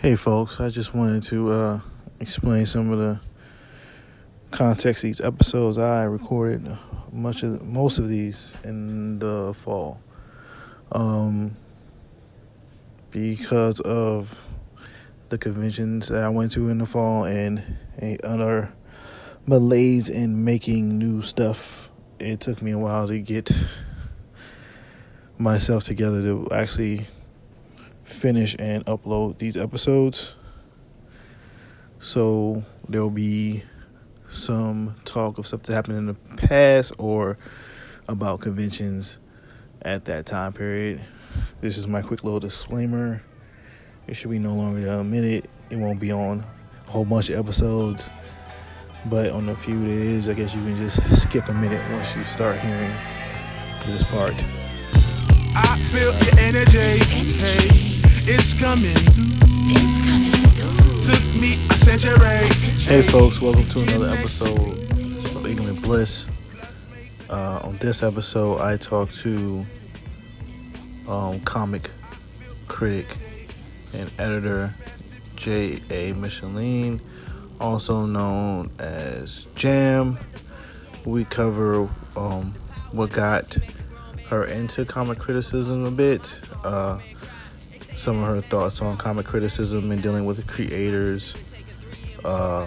Hey, folks, I just wanted to uh, explain some of the context of these episodes. I recorded much of most of these in the fall, um, because of the conventions that I went to in the fall and other malaise in making new stuff. It took me a while to get myself together to actually finish and upload these episodes. So there will be some talk of stuff that happened in the past or about conventions at that time period. This is my quick little disclaimer. It should be no longer than a minute. It won't be on a whole bunch of episodes. But on a few it is, I guess you can just skip a minute once you start hearing this part. I feel your energy. Hey, it's coming. Took me a century. Hey, folks, welcome to another episode of Ignorant Bliss. Uh, on this episode, I talk to um, comic critic and editor J.A. Micheline, also known as Jam. We cover um, what got her into comic criticism a bit, uh, some of her thoughts on comic criticism and dealing with the creators, uh,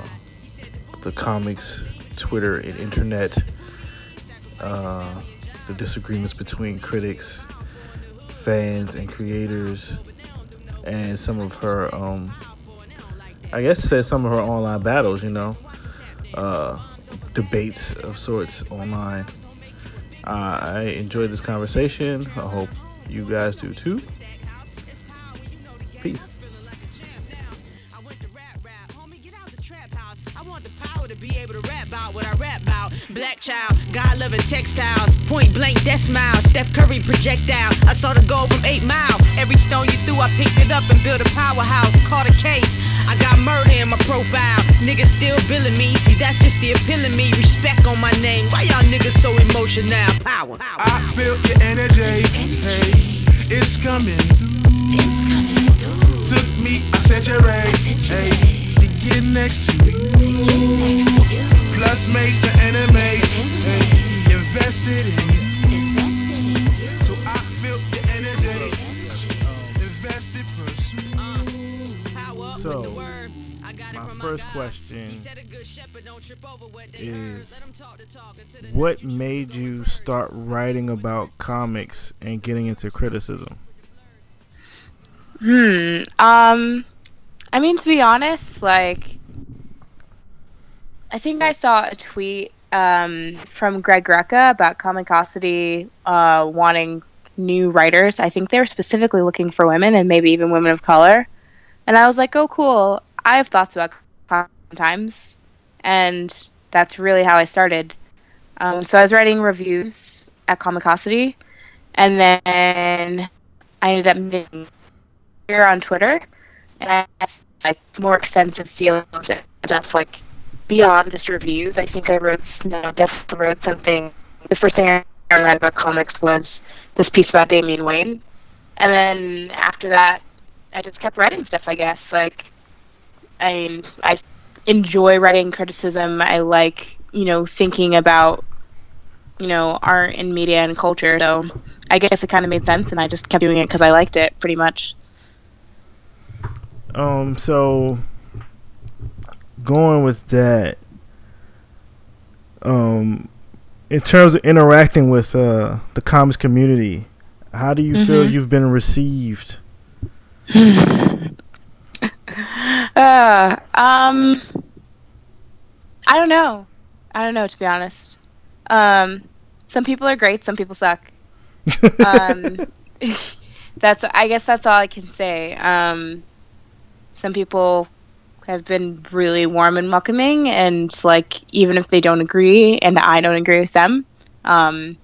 the comics, Twitter, and internet, uh, the disagreements between critics, fans, and creators, and some of her, um, I guess, said some of her online battles, you know, uh, debates of sorts online. I enjoyed this conversation. I hope you guys do too. Peace. I went to be able to rap about what I rap about. Black child, God loving textiles, point blank death smile, Steph Curry projectile. I saw the goal from eight mile. Every stone you threw, I picked it up and built a powerhouse. Caught a case. I got murder in my profile. Niggas still billing me. See, that's just the appeal of me. Respect on my name. Why y'all niggas so emotional? Power. I feel your energy. Hey, it's coming. Took me a century. Hey, to get next to me. Plus make some enemies. Hey, invested in you. So I feel your energy. Invested pursuit. So, my first question is what made you start writing about comics and getting into criticism? Hmm. Um. I mean, to be honest, like, I think I saw a tweet um, from Greg Rucka about Comicosity uh, wanting new writers. I think they were specifically looking for women and maybe even women of color. And I was like, oh, cool. I have thoughts about sometimes. And that's really how I started. Um, so I was writing reviews at Comicosity. And then I ended up meeting her on Twitter. And I had like more extensive feelings and stuff like beyond just reviews. I think I wrote, no, definitely wrote something. The first thing I read about comics was this piece about Damian Wayne. And then after that, I just kept writing stuff, I guess. Like, I mean, I enjoy writing criticism. I like, you know, thinking about, you know, art and media and culture. So I guess it kind of made sense, and I just kept doing it because I liked it, pretty much. Um, so going with that, um, in terms of interacting with uh, the comics community, how do you mm-hmm. feel you've been received? uh, um, I don't know. I don't know to be honest. Um, some people are great, some people suck. um, that's I guess that's all I can say. Um, some people have been really warm and welcoming, and like even if they don't agree and I don't agree with them, um,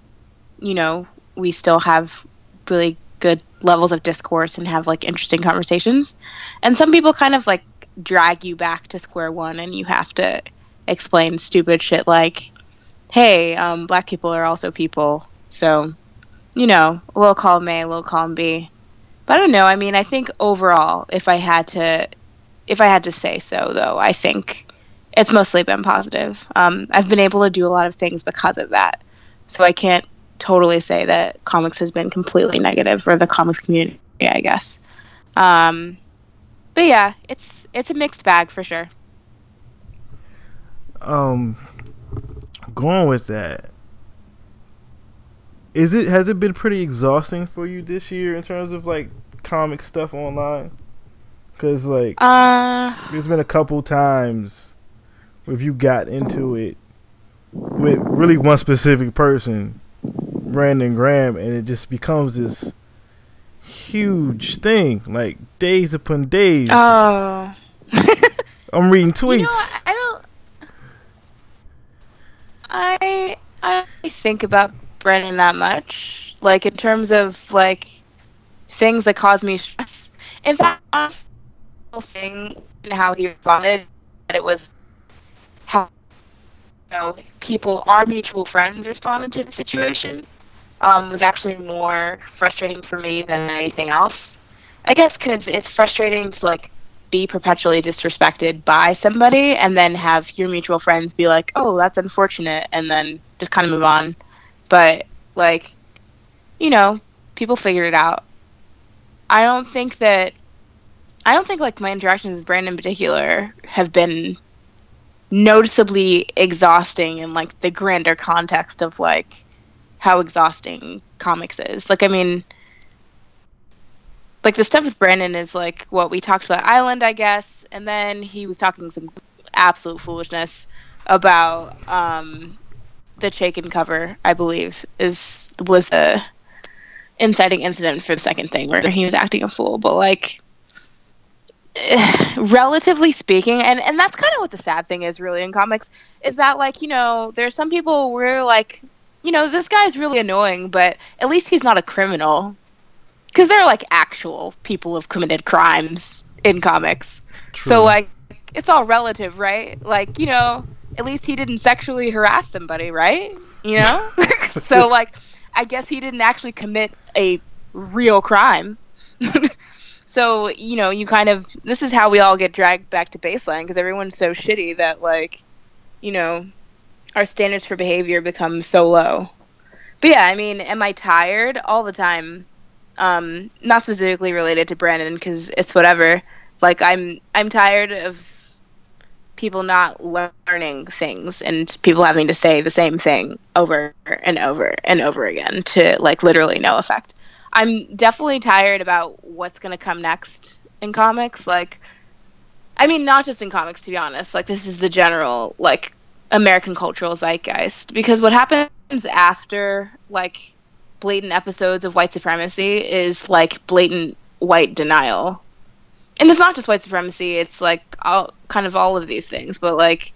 you know, we still have really good levels of discourse and have like interesting conversations. And some people kind of like drag you back to square one, and you have to explain stupid shit like, "Hey, um, black people are also people," so you know, a little column A, little column B. But I don't know. I mean, I think overall, if I had to if I had to say so, though, I think it's mostly been positive. Um, I've been able to do a lot of things because of that. So I can't totally say that comics has been completely negative for the comics community, I guess. Um, but yeah, it's it's a mixed bag for sure. Um, going with that, is it has it been pretty exhausting for you this year in terms of like comic stuff online? Because like, Uh, there's been a couple times if you got into it with really one specific person, Brandon Graham, and it just becomes this huge thing, like days upon days. oh. I'm reading tweets. You know, I I don't. I I think about Brandon that much. Like in terms of like things that cause me stress. In fact, the thing and how he responded, that it was how you know people, our mutual friends, responded to the situation, um, was actually more frustrating for me than anything else. I guess because it's frustrating to like be perpetually disrespected by somebody and then have your mutual friends be like, "Oh, that's unfortunate," and then just kind of move on. But like, you know, people figured it out. I don't think that I don't think like my interactions with Brandon in particular have been noticeably exhausting in like the grander context of like how exhausting comics is. Like I mean like the stuff with Brandon is like what we talked about Island, I guess, and then he was talking some absolute foolishness about um the Chaykin cover, I believe, is was the inciting incident for the second thing where he was acting a fool. But like relatively speaking and and that's kind of what the sad thing is really in comics is that like you know there's some people where like you know this guy's really annoying but at least he's not a criminal. Because they're like actual people who've committed crimes in comics. So like it's all relative right? Like you know at least he didn't sexually harass somebody right? You know? So like i guess he didn't actually commit a real crime. So you know you kind of this is how we all get dragged back to baseline because everyone's so shitty that like you know our standards for behavior become so low. But yeah i mean am i tired? All the time. Um not specifically related to brandon because it's whatever. Like i'm i'm tired of people not learning things and people having to say the same thing over and over and over again to like literally no effect I'm definitely tired about what's going to come next in comics. Like, I mean, not just in comics, to be honest. Like, this is the general, like, American cultural zeitgeist. Because what happens after, like, blatant episodes of white supremacy is, like, blatant white denial. And it's not just white supremacy, it's, like, all, kind of all of these things. But, like,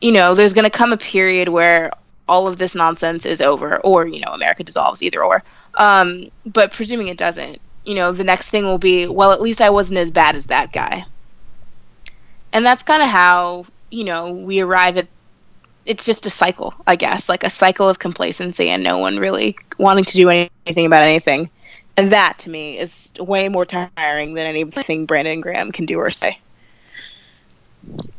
you know, there's going to come a period where all of this nonsense is over, or, you know, America dissolves, either or. Um, but presuming it doesn't, you know, the next thing will be, well, at least I wasn't as bad as that guy. And that's kind of how, you know, we arrive at it's just a cycle, I guess, like a cycle of complacency and no one really wanting to do anything about anything. And that to me is way more tiring than anything Brandon Graham can do or say.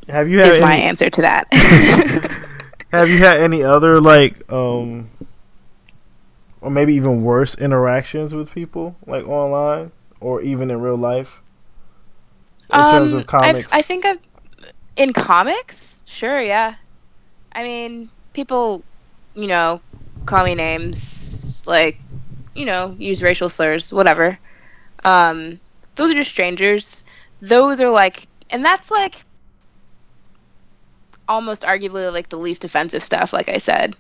Have you had Is my any, answer to that. have you had any other like um or maybe even worse interactions with people like online or even in real life in terms Um, of comics? I've, I think I've in comics, sure, yeah. I mean, people, you know, call me names, like, you know, use racial slurs, whatever. Um, those are just strangers. Those are like, and that's like almost arguably like the least offensive stuff. Like I said,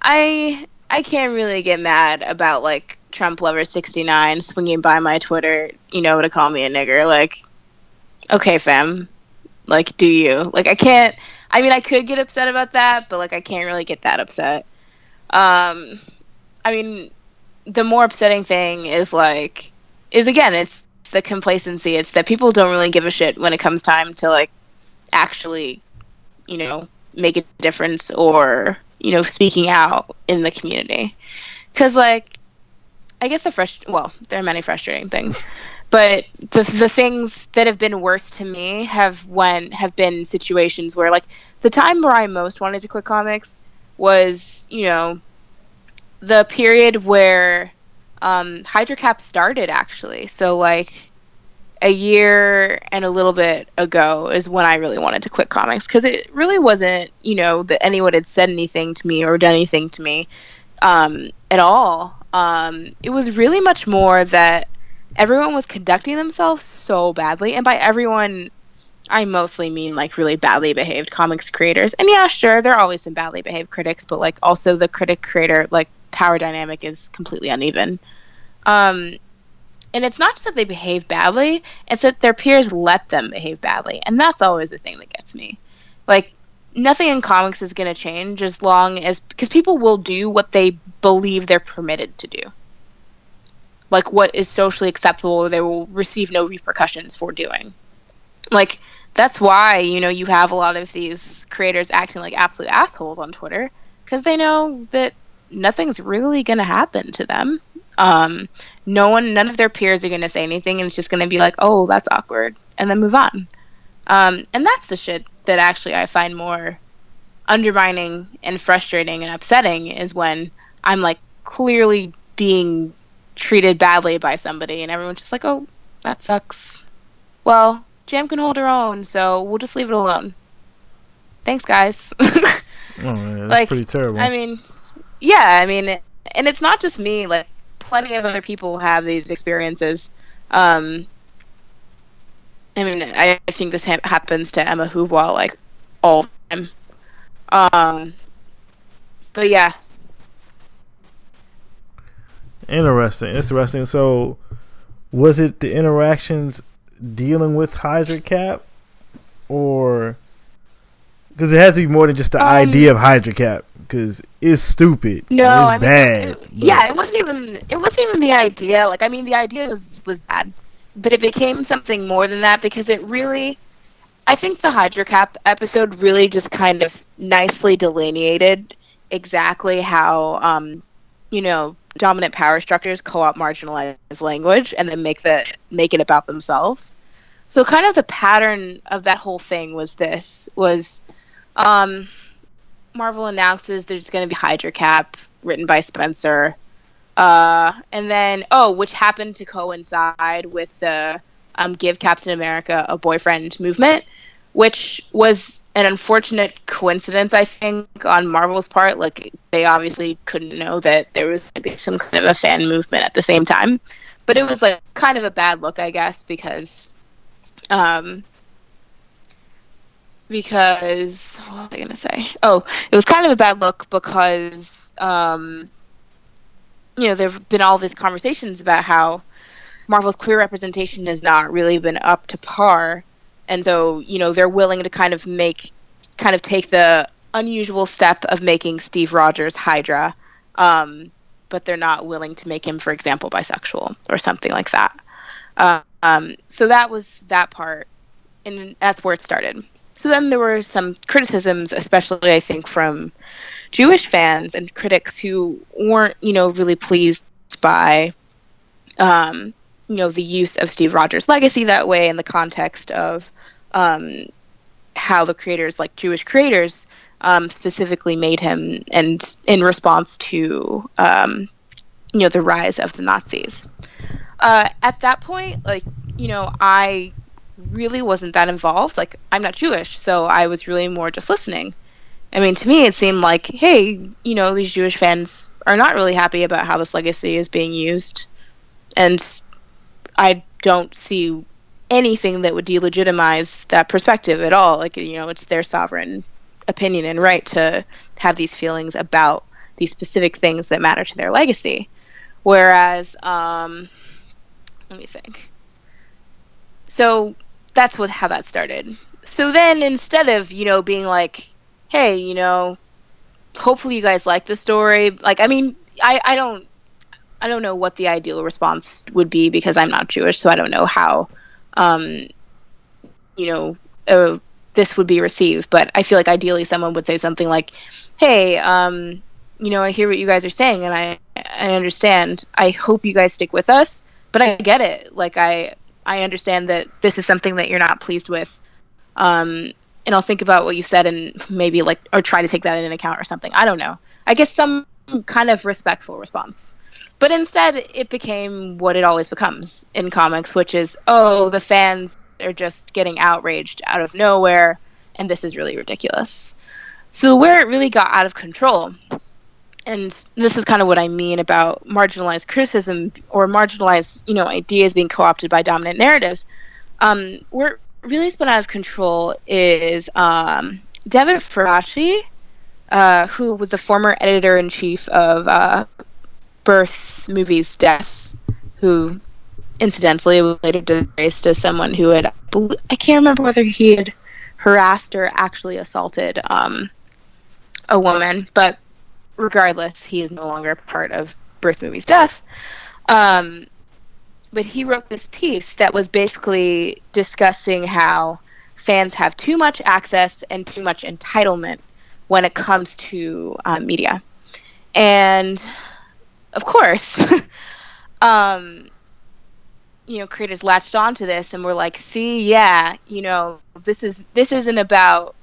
I I can't really get mad about like Trump lover sixty nine swinging by my Twitter, you know, to call me a nigger. Like, okay, fam, like, do you? Like, I can't. I mean, I could get upset about that, but like, I can't really get that upset. Um, I mean, the more upsetting thing is like, is again, it's the complacency. It's that people don't really give a shit when it comes time to like actually, you know, make a difference or you know, speaking out in the community. Because like, I guess the frust well, there are many frustrating things, but the the things that have been worse to me have when have been situations where like the time where I most wanted to quit comics was you know the period where um, Hydra Cap started actually. So like a year and a little bit ago is when I really wanted to quit comics because it really wasn't you know that anyone had said anything to me or done anything to me um, at all. Um, it was really much more that everyone was conducting themselves so badly, and by everyone. I mostly mean like really badly behaved comics creators. And yeah, sure, there are always some badly behaved critics, but like also the critic creator like power dynamic is completely uneven. Um, and it's not just that they behave badly; it's that their peers let them behave badly, and that's always the thing that gets me. Like nothing in comics is going to change as long as because people will do what they believe they're permitted to do. Like what is socially acceptable, they will receive no repercussions for doing. Like that's why you know you have a lot of these creators acting like absolute assholes on Twitter because they know that nothing's really going to happen to them. Um, no one, none of their peers are going to say anything, and it's just going to be like, "Oh, that's awkward," and then move on. Um, and that's the shit that actually I find more undermining and frustrating and upsetting is when I'm like clearly being treated badly by somebody, and everyone's just like, "Oh, that sucks." Well, Jam can hold her own, so we'll just leave it alone. Thanks, guys. oh, man, that's like, pretty terrible. I mean, yeah, I mean, and it's not just me. Like, plenty of other people have these experiences. Um, I mean, I, I think this ha- happens to Emma Houxbois like all the time. Um, but yeah, Interesting. Interesting. So, was it the interactions dealing with Hydra Cap, or because it has to be more than just the Um, idea of Hydra Cap? Because it's stupid. No, it's I mean, bad. it- yeah, it wasn't even it wasn't even the idea. Like, I mean, the idea was was bad, but it became something more than that because it really, I think the Hydra Cap episode really just kind of nicely delineated exactly how, um, you know, dominant power structures co-opt marginalized language and then make the make it about themselves. So, kind of the pattern of that whole thing was this was. Um, Marvel announces there's going to be Hydra Cap written by Spencer. Uh, and then, oh, which happened to coincide with the um, Give Captain America a Boyfriend movement, which was an unfortunate coincidence, I think, on Marvel's part. Like, they obviously couldn't know that there was going to be some kind of a fan movement at the same time. But it was, like, kind of a bad look, I guess, because. Um, because what was I gonna say? Oh, it was kind of a bad look because um, you know there've been all these conversations about how Marvel's queer representation has not really been up to par, and so you know they're willing to kind of make, kind of take the unusual step of making Steve Rogers Hydra, um, but they're not willing to make him, for example, bisexual or something like that. Um, so that was that part, and that's where it started. So then there were some criticisms, especially I think from Jewish fans and critics who weren't, you know, really pleased by, um, you know, the use of Steve Rogers' legacy that way in the context of um, how the creators, like Jewish creators, um, specifically made him, and in response to, um, you know, the rise of the Nazis. Uh, at that point, like, you know, I really wasn't that involved. Like, I'm not Jewish, so I was really more just listening. I mean, to me, it seemed like, hey, you know, these Jewish fans are not really happy about how this legacy is being used. And I don't see anything that would delegitimize that perspective at all. Like, you know, it's their sovereign opinion and right to have these feelings about these specific things that matter to their legacy. Whereas, um, let me think. So that's what how that started. So then instead of, you know, being like, hey, you know, hopefully you guys like the story. Like, I mean, I, I don't I don't know what the ideal response would be because I'm not Jewish, so I don't know how, um, you know, uh, this would be received. But I feel like ideally someone would say something like, "Hey, um, you know, I hear what you guys are saying, and I I understand. I hope you guys stick with us but I get it. Like I I understand that this is something that you're not pleased with. Um, and I'll think about what you said and maybe like or try to take that into account or something. I don't know. I guess some kind of respectful response. But instead, it became what it always becomes in comics, which is, oh, the fans are just getting outraged out of nowhere, and this is really ridiculous. So, where it really got out of control, and this is kind of what I mean about marginalized criticism or marginalized, you know, ideas being co-opted by dominant narratives. Um, where really spun out of control is um, Devin Faraci, uh, who was the former editor in chief of uh, birth movies death who incidentally later disgraced as someone who had i can't remember whether he had harassed or actually assaulted um, a woman but regardless he is no longer part of birth movies death. Um, but he wrote this piece that was basically discussing how fans have too much access and too much entitlement when it comes to uh, media. And of course, um, you know, creators latched onto this and were like, "See, yeah, you know, this is this isn't about,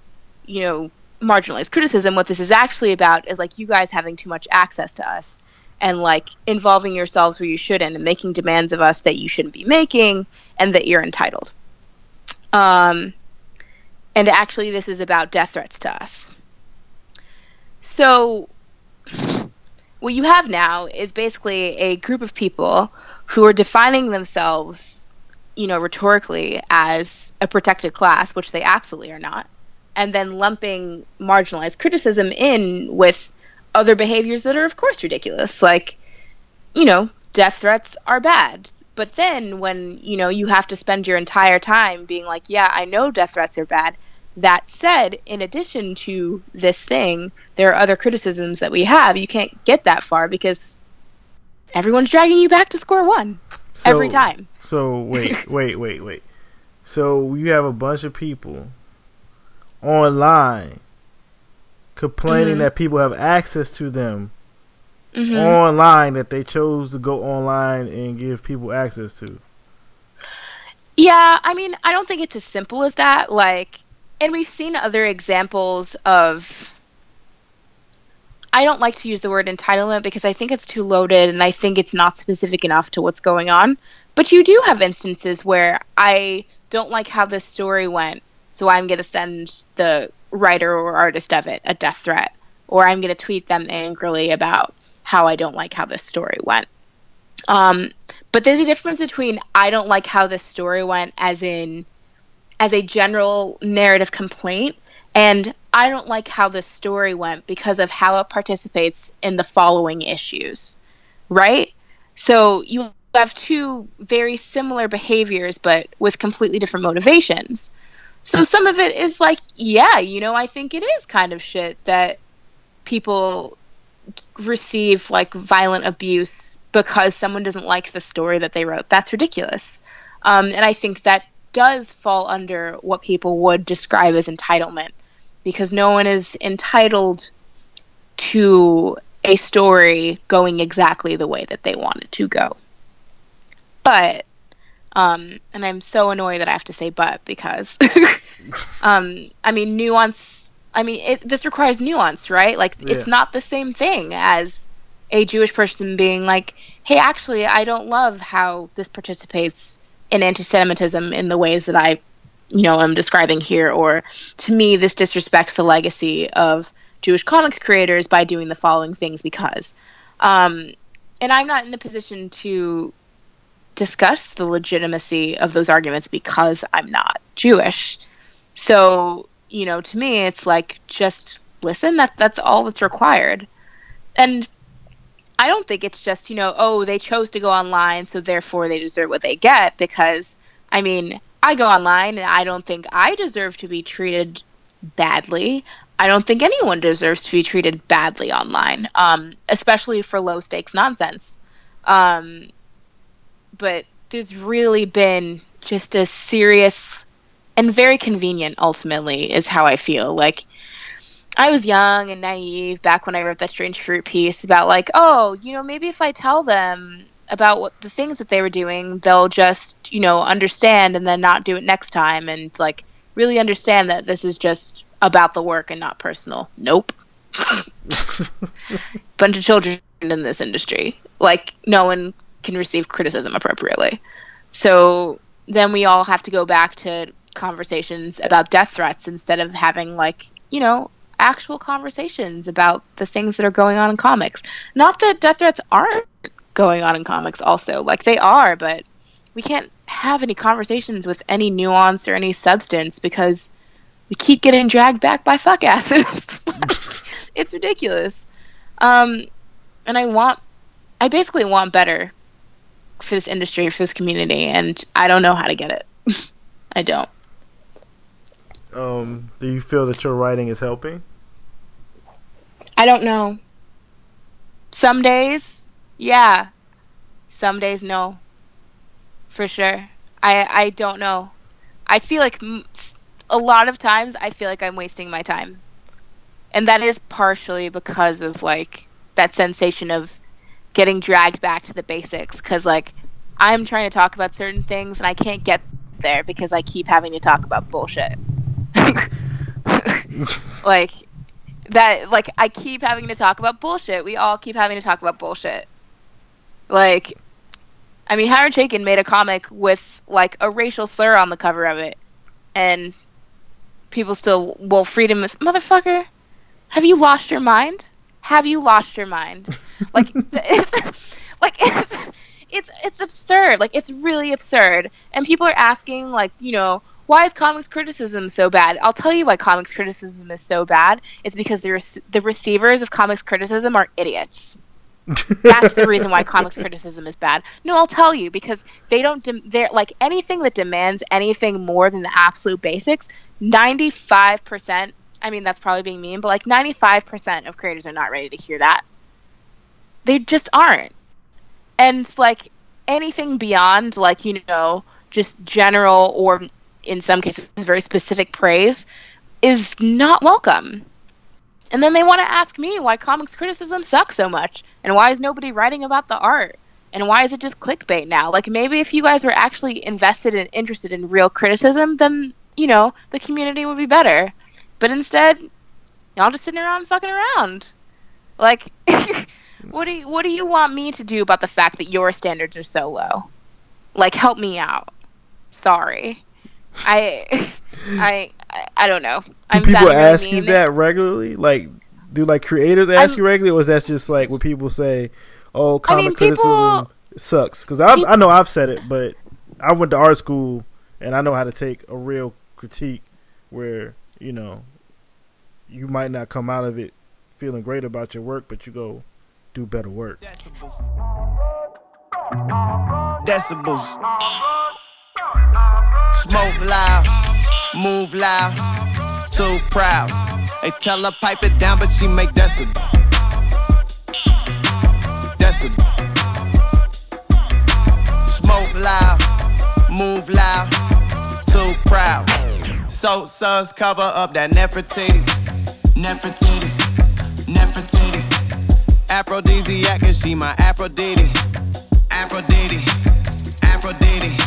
you know, marginalized criticism. What this is actually about is like you guys having too much access to us." and like involving yourselves where you shouldn't and making demands of us that you shouldn't be making and that you're entitled. Um, and actually, this is about death threats to us. So, what you have now is basically a group of people who are defining themselves, you know, rhetorically as a protected class, which they absolutely are not, and then lumping marginalized criticism in with other behaviors that are, of course, ridiculous. Like, you know, death threats are bad. But then when, you know, you have to spend your entire time being like, yeah, I know death threats are bad, that said, in addition to this thing, there are other criticisms that we have. You can't get that far because everyone's dragging you back to score one so, every time. So wait, wait, wait, wait. So you have a bunch of people online complaining mm-hmm. that people have access to them mm-hmm. online that they chose to go online and give people access to. Yeah, I mean, I don't think it's as simple as that. Like, and we've seen other examples of I don't like to use the word entitlement because I think it's too loaded and I think it's not specific enough to what's going on. But you do have instances where I don't like how this story went, so I'm going to send the writer or artist of it a death threat, or I'm going to tweet them angrily about how I don't like how this story went. Um, but there's a difference between I don't like how this story went, as in as a general narrative complaint. And I don't like how this story went because of how it participates in the following issues, right? So you have two very similar behaviors, but with completely different motivations. So some of it is like, yeah, you know, I think it is kind of shit that people receive like violent abuse because someone doesn't like the story that they wrote. That's ridiculous. Um, and I think that does fall under what people would describe as entitlement because no one is entitled to a story going exactly the way that they want it to go. But, um, and I'm so annoyed that I have to say but because, um, I mean, nuance, I mean, it, this requires nuance, right? Like, yeah. it's not the same thing as a Jewish person being like, hey, actually, I don't love how this participates in anti-Semitism in the ways that I, you know, am describing here. Or to me, this disrespects the legacy of Jewish comic creators by doing the following things because. Um, and I'm not in a position to discuss the legitimacy of those arguments because I'm not Jewish. So, you know, to me, it's like just listen. That that's all that's required. And I don't think it's just, you know, oh, they chose to go online, so therefore they deserve what they get. Because, I mean, I go online and I don't think I deserve to be treated badly. I don't think anyone deserves to be treated badly online, um, especially for low stakes nonsense. Um, but there's really been just a serious and very convenient, ultimately, is how I feel. Like, I was young and naive back when I wrote that Strange Fruit piece about like, oh, you know, maybe if I tell them about what the things that they were doing, they'll just, you know, understand and then not do it next time and like really understand that this is just about the work and not personal. Nope. Bunch of children in this industry. Like no one can receive criticism appropriately. So then we all have to go back to conversations about death threats instead of having like, you know, actual conversations about the things that are going on in comics. Not that death threats aren't going on in comics also. Like they are, but we can't have any conversations with any nuance or any substance because we keep getting dragged back by fuck asses. it's ridiculous. Um, and I want, I basically want better for this industry, for this community, and I don't know how to get it. I don't. Um, do you feel that your writing is helping? I don't know. Some days, yeah. Some days, no. For sure. I I don't know. I feel like a lot of times I feel like I'm wasting my time. And that is partially because of like that sensation of getting dragged back to the basics cuz like I'm trying to talk about certain things and I can't get there because I keep having to talk about bullshit. like that like I keep having to talk about bullshit. We all keep having to talk about bullshit. Like I mean Howard Chaykin made a comic with like a racial slur on the cover of it and people still well freedom is motherfucker have you lost your mind have you lost your mind like it's, like it's it's it's absurd like it's really absurd and people are asking like you know why is comics criticism so bad? I'll tell you why comics criticism is so bad. It's because the the receivers of comics criticism are idiots. That's the reason why comics criticism is bad. No, I'll tell you because they don't. De- they're like anything that demands anything more than the absolute basics. Ninety five percent. I mean, that's probably being mean, but like ninety five percent of creators are not ready to hear that. They just aren't. And like anything beyond, like you know, just general or in some cases very specific praise is not welcome. And then they want to ask me why comics criticism sucks so much and why is nobody writing about the art and why is it just clickbait now? Like maybe if you guys were actually invested and interested in real criticism, then you know the community would be better. But instead, y'all just sitting around fucking around. Like, what do you, what do you want me to do about the fact that your standards are so low? Like, help me out. Sorry. I, I, I don't know. I'm do people ask you that regularly? Like, do like creators ask I'm, you regularly, or is that just like when people say, "Oh, comic I mean, criticism people, sucks"? Because I, I know I've said it, but I went to art school and I know how to take a real critique where you know you might not come out of it feeling great about your work, but you go do better work. Decibels. Smoke loud, move loud, too proud. They tell her pipe it down, but she make decibel. Decibel. Smoke loud, move loud, too proud. So suns cover up that Nefertiti, Nefertiti, Nefertiti. Aphrodisiac, and she my Aphrodite, Aphrodite, Aphrodite.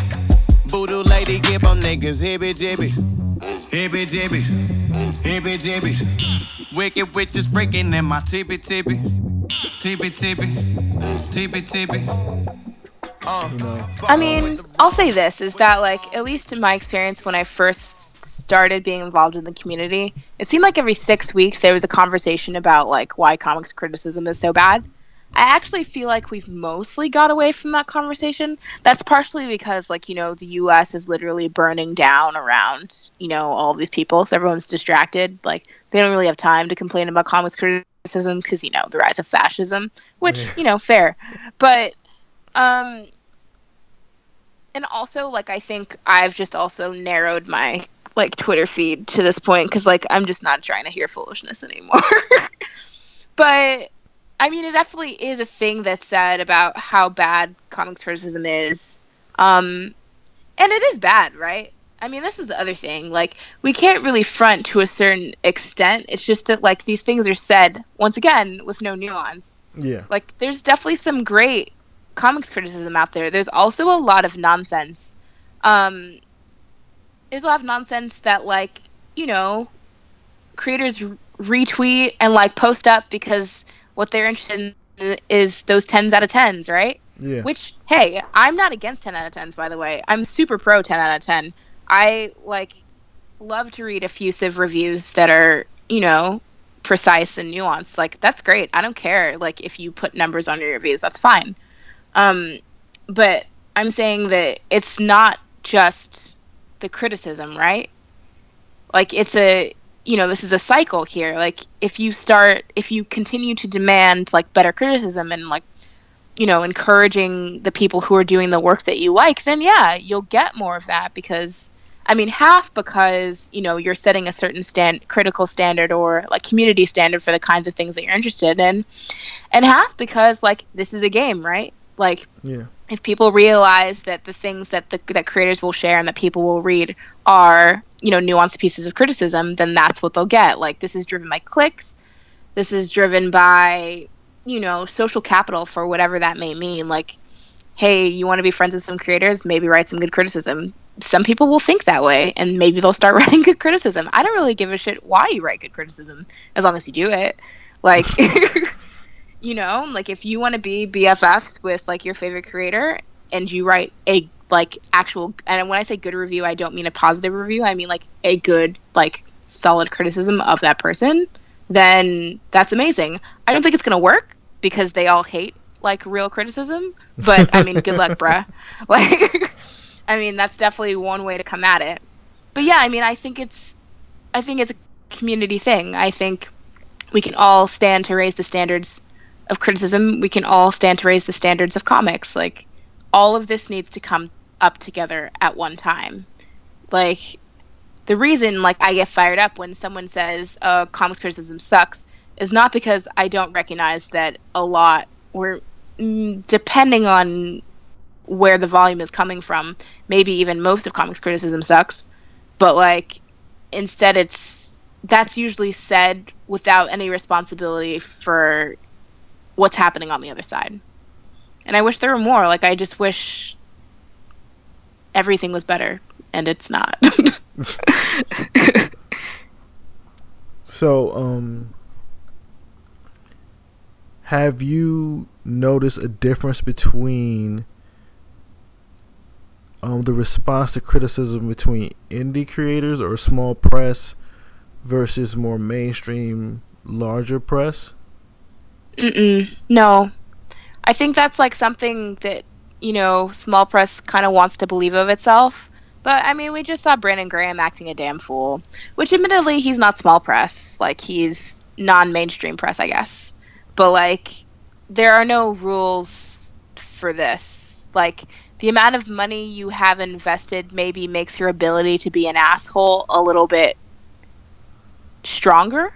Voodoo lady give them niggas hibby jibbies. Hibby jibbies. Hibby jibbies. Wicked witches breaking in my tippy tippy. Tippy tippy. Tippy tippy. I mean, I'll say this is that, like, at least in my experience when I first started being involved in the community, it seemed like every six weeks there was a conversation about, like, why comics criticism is so bad. I actually feel like we've mostly got away from that conversation. That's partially because, like, you know, the U.S. is literally burning down around, you know, all these people, so everyone's distracted. Like, they don't really have time to complain about comics criticism because, you know, the rise of fascism, which, you know, fair. But, um, and also, like, I think I've just also narrowed my, like, Twitter feed to this point because, like, I'm just not trying to hear foolishness anymore. but I mean, it definitely is a thing that's said about how bad comics criticism is. Um, and it is bad, right? I mean, this is the other thing. Like, we can't really front to a certain extent. It's just that, like, these things are said, once again, with no nuance. Yeah. Like, there's definitely some great comics criticism out there, there's also a lot of nonsense. Um, there's a lot of nonsense that like you know creators retweet and like post up because what they're interested in is those tens out of tens, right? Yeah. Which, hey, I'm not against 10 out of 10s, by the way. I'm super pro 10 out of 10. I, like, love to read effusive reviews that are, you know, precise and nuanced. Like, that's great. I don't care, like, if you put numbers on your reviews. That's fine. Um, but I'm saying that it's not just the criticism, right? Like, it's a, you know, this is a cycle here. Like, if you start, if you continue to demand, like, better criticism and, like, you know, encouraging the people who are doing the work that you like, then yeah, you'll get more of that because I mean, half because, you know, you're setting a certain stand critical standard or like community standard for the kinds of things that you're interested in. And half because like this is a game, right? Like Yeah. if people realize that the things that the that creators will share and that people will read are, you know, nuanced pieces of criticism, then that's what they'll get. Like this is driven by clicks. This is driven by you know, social capital for whatever that may mean. Like, hey, you want to be friends with some creators? Maybe write some good criticism. Some people will think that way, and maybe they'll start writing good criticism. I don't really give a shit why you write good criticism, as long as you do it. Like, you know, like if you want to be BFFs with like your favorite creator, and you write a like actual, and when I say good review, I don't mean a positive review. I mean like a good, like solid criticism of that person then that's amazing. I don't think it's gonna work because they all hate like real criticism. But I mean, good luck, bruh. Like, I mean, that's definitely one way to come at it. But yeah, I mean, I think it's, I think it's a community thing. I think we can all stand to raise the standards of criticism. We can all stand to raise the standards of comics. Like, all of this needs to come up together at one time. Like, the reason like I get fired up when someone says uh, comics criticism sucks is not because I don't recognize that a lot or mm, depending on where the volume is coming from, maybe even most of comics criticism sucks, but like instead it's that's usually said without any responsibility for what's happening on the other side. And I wish there were more. Like I just wish everything was better and it's not. So, um, have you noticed a difference between um, the response to criticism between indie creators or small press versus more mainstream, larger press? Mm-mm. No. I think that's like something that, you know, small press kind of wants to believe of itself. But I mean, we just saw Brandon Graham acting a damn fool, which admittedly he's not small press, like he's non-mainstream press, I guess. But like there are no rules for this. Like the amount of money you have invested maybe makes your ability to be an asshole a little bit stronger.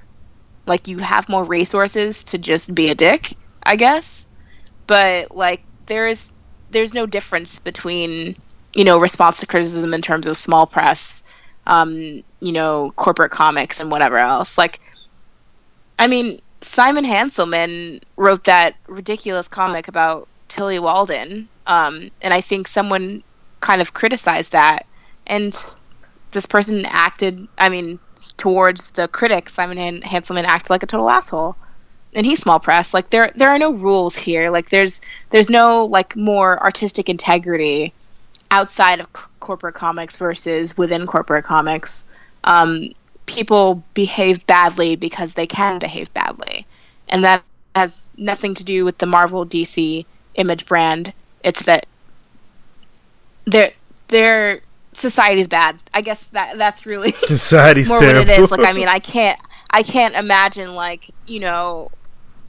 Like you have more resources to just be a dick, I guess. But like there is there's no difference between you know response to criticism in terms of small press um, you know corporate comics and whatever else like i mean simon hanselmann wrote that ridiculous comic about tillie walden um, and i think someone kind of criticized that and this person acted i mean towards the critics, simon Han- hanselmann acted like a total asshole. And he's small press. Like there there are no rules here. Like there's there's no like more artistic integrity outside of c- corporate comics versus within corporate comics. Um, people behave badly because they can behave badly, and that has nothing to do with the Marvel DC image brand. It's that their their society's bad. I guess that that's really Society's more terrible. what it is. Like I mean, I can't I can't imagine like you know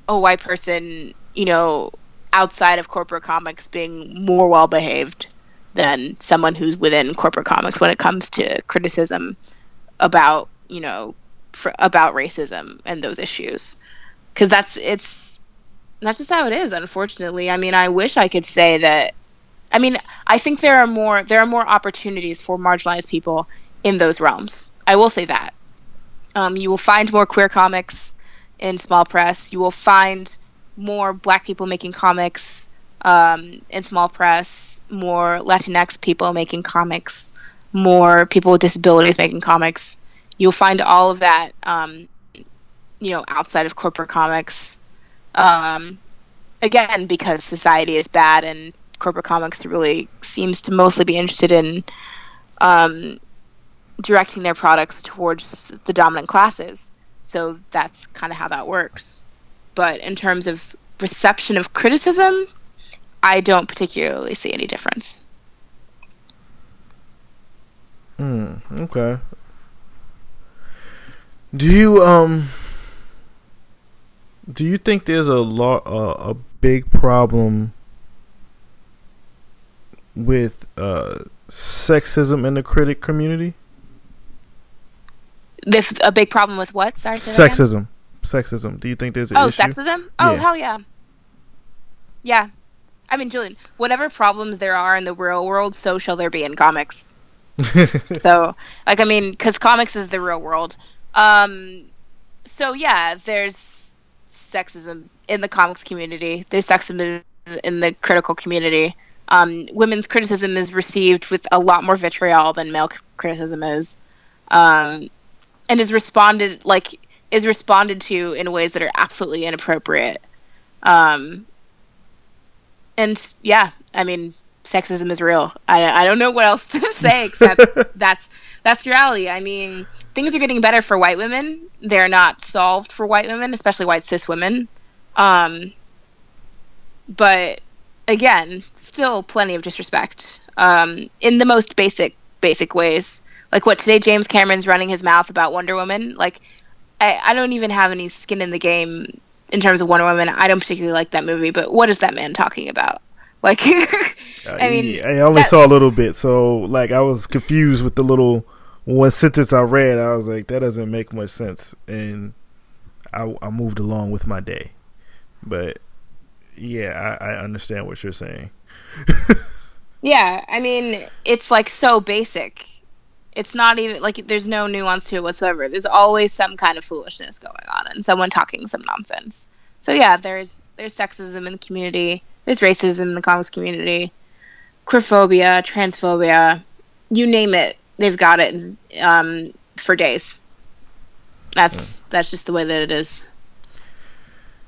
a white person you know outside of corporate comics being more well behaved than someone who's within corporate comics when it comes to criticism about you know about racism and those issues because that's it's that's just how it is unfortunately i mean i wish i could say that i mean i think there are more there are more opportunities for marginalized people in those realms i will say that um, you will find more queer comics in small press you will find more black people making comics um, in small press, more Latinx people making comics, more people with disabilities making comics. You'll find all of that, um, you know, outside of corporate comics. Um, again, because society is bad and corporate comics really seems to mostly be interested in um, directing their products towards the dominant classes. So that's kind of how that works. But in terms of reception of criticism, I don't particularly see any difference. Hmm. Okay. Do you um? Do you think there's a lot uh, a big problem with uh, sexism in the critic community? If a big problem with what? Sorry. Sexism. Sexism. Do you think there's an Oh, issue? sexism? Oh, Yeah. hell yeah. Yeah. I mean, Julian, whatever problems there are in the real world, so shall there be in comics. so, like, I mean, because comics is the real world. Um, so yeah, there's sexism in the comics community. There's sexism in the critical community. Um, women's criticism is received with a lot more vitriol than male c- criticism is, um, and is responded like is responded to in ways that are absolutely inappropriate. Um, and yeah, I mean, sexism is real. I, I don't know what else to say except that's that's reality. I mean, things are getting better for white women. They're not solved for white women, especially white cis women. Um, but again, still plenty of disrespect um, in the most basic basic ways. Like what today, James Cameron's running his mouth about Wonder Woman. Like I, I don't even have any skin in the game in terms of Wonder Woman. I don't particularly like that movie, but what is that man talking about? Like, I mean, I only that- saw a little bit, so like I was confused with the little one sentence I read. I was like, that doesn't make much sense, and I, I moved along with my day. But yeah, I, I understand what you're saying. Yeah, I mean, it's like so basic. It's not even like there's no nuance to it whatsoever. There's always some kind of foolishness going on and someone talking some nonsense. So yeah, there's there's sexism in the community, there's racism in the comics community, queerphobia, transphobia, you name it, they've got it um, for days. That's that's just the way that it is.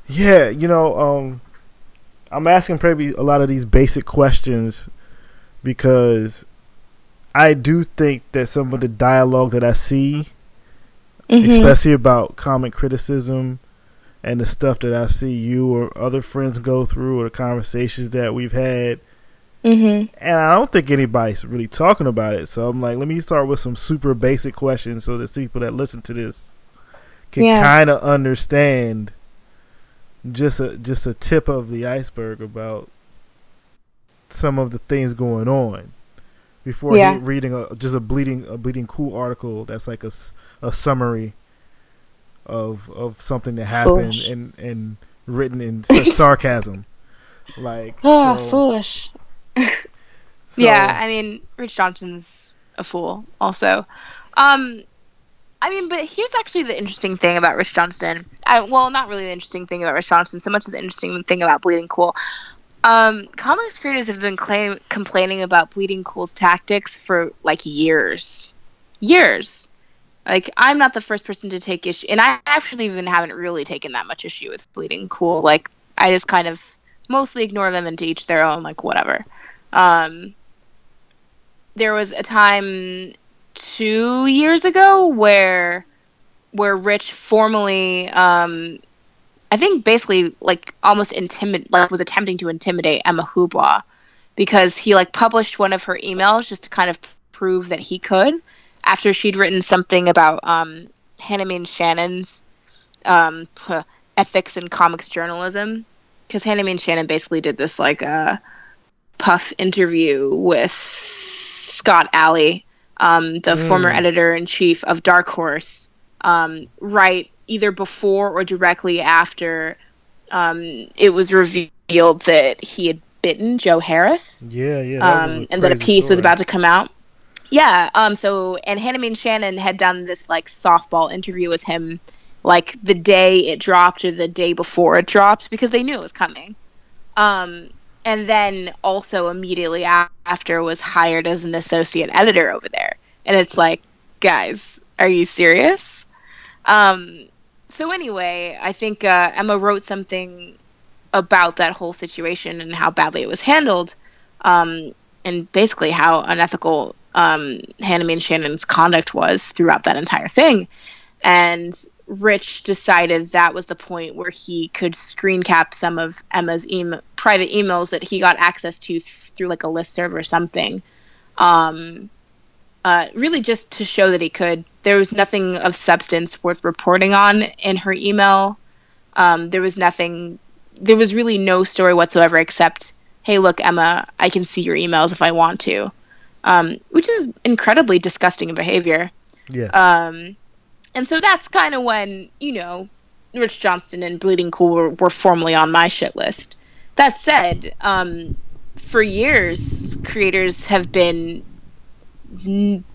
Yeah, you know, um, I'm asking probably a lot of these basic questions because I do think that some of the dialogue that I see, especially about comic criticism and the stuff that I see you or other friends go through or the conversations that we've had, Mm-hmm. and I don't think anybody's really talking about it. So I'm like, let me start with some super basic questions so that people that listen to this can Yeah. kind of understand just a just a tip of the iceberg about some of the things going on before Yeah. reading a just a bleeding a bleeding cool article that's like a, a summary of of something that happened Foolish. and and written in such sarcasm like Ah, so- foolish. so- yeah, I mean, Rich Johnston's a fool, also. Um, I mean, but here's actually the interesting thing about Rich Johnston. I, well, not really the interesting thing about Rich Johnston, so much as the interesting thing about Bleeding Cool. Um, comics creators have been claim- complaining about Bleeding Cool's tactics for like years, years. Like, I'm not the first person to take issue, and I actually even haven't really taken that much issue with Bleeding Cool. Like, I just kind of mostly ignore them and to each their own. Like, whatever. Um, there was a time two years ago where where Rich formally, um, I think basically like almost intimid like was attempting to intimidate Emma Houxbois because he like published one of her emails just to kind of prove that he could after she'd written something about um, Hannah Means-Shannon's um, ethics in comics journalism. Because Hannah Means-Shannon basically did this like uh, puff interview with Scott Allie, um, the former editor in chief of Dark Horse, um, right either before or directly after um, it was revealed that he had bitten Joe Harris yeah yeah that was um, and that a piece was about to come out. Yeah. Um. So, and Hannah Means-Shannon had done this like softball interview with him, like the day it dropped or the day before it dropped, because they knew it was coming. Um. And then also immediately after was hired as an associate editor over there. And it's like, guys, are you serious? Um, so anyway, I think uh, Emma wrote something about that whole situation and how badly it was handled, um, and basically how unethical um, Hannah Means-Shannon's conduct was throughout that entire thing. And Rich decided that was the point where he could screen cap some of Emma's email, private emails that he got access to th- through like a list serve or something. Um, uh, really, just to show that he could. There was nothing of substance worth reporting on in her email. Um, there was nothing. There was really no story whatsoever except, "Hey, look, Emma, I can see your emails if I want to," um, which is incredibly disgusting behavior. Yeah. And so that's kind of when, you know, Rich Johnston and Bleeding Cool were, were formally on my shit list. That said, um, for years, creators have been n-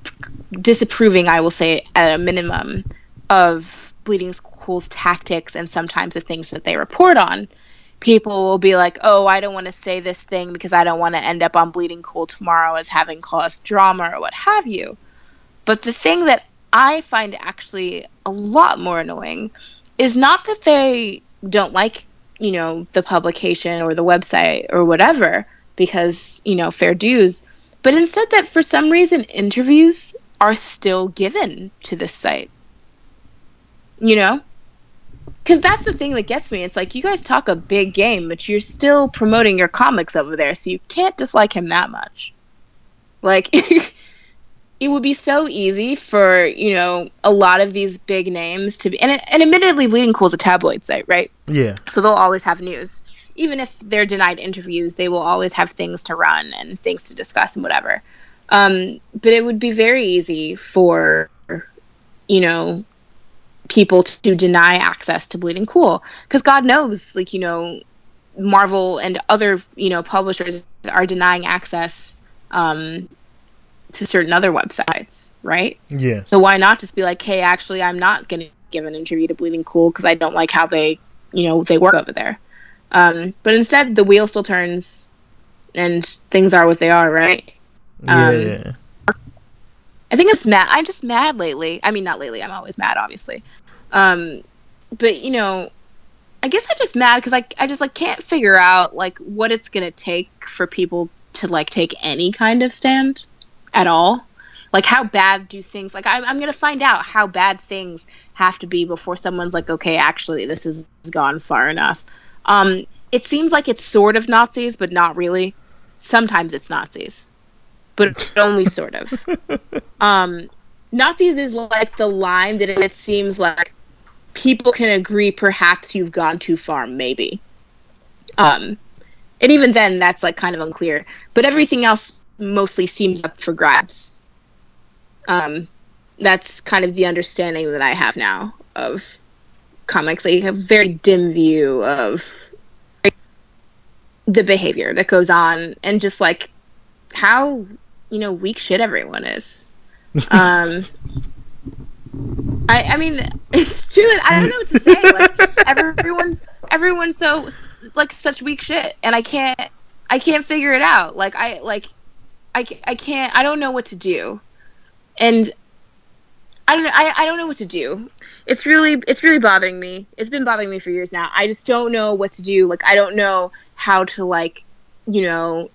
disapproving, I will say, at a minimum, of Bleeding Cool's tactics and sometimes the things that they report on. People will be like, oh, I don't want to say this thing because I don't want to end up on Bleeding Cool tomorrow as having caused drama or what have you. But the thing that I find actually a lot more annoying is not that they don't like, you know, the publication or the website or whatever, because, you know, fair dues, but instead that for some reason interviews are still given to this site. You know? Because that's the thing that gets me. It's like you guys talk a big game, but you're still promoting your comics over there, so you can't dislike him that much. Like, it would be so easy for you know a lot of these big names to be and, and admittedly bleeding cool is a tabloid site right? Yeah. so they'll always have news. Even if they're denied interviews they will always have things to run and things to discuss and whatever. Um, but it would be very easy for you know people to deny access to bleeding cool. Because god knows like you know marvel and other you know publishers are denying access um, to certain other websites right Yeah. so why not just be like, hey, actually, I'm not going to give an interview to Bleeding Cool because I don't like how they, you know, they work over there. Um, but instead, the wheel still turns, and things are what they are, right? Yeah. Um, yeah. I think I'm mad. I'm just mad lately. I mean, not lately. I'm always mad, obviously. Um, but you know, I guess I'm just mad because I I just like can't figure out like what it's gonna take for people to like take any kind of stand at all. Like how bad do things like I'm, I'm gonna find out how bad things have to be before someone's like, okay, actually this has gone far enough. Um, it seems like it's sort of Nazis, but not really. Sometimes it's Nazis, but only sort of. Um, Nazis is like the line that it seems like people can agree perhaps you've gone too far, maybe. Um, and even then, that's like kind of unclear. But everything else mostly seems up for grabs. Um, that's kind of the understanding that I have now of comics. I have a very dim view of the behavior that goes on and just like how you know weak shit everyone is. Um, I I mean, it's truly, I don't know what to say. Like everyone's everyone's so like such weak shit, and I can't I can't figure it out. Like I like I, I can't I don't know what to do, and I don't know I, I don't know what to do. It's really it's really bothering me. It's been bothering me for years now. I just don't know what to do. Like I don't know how to like you know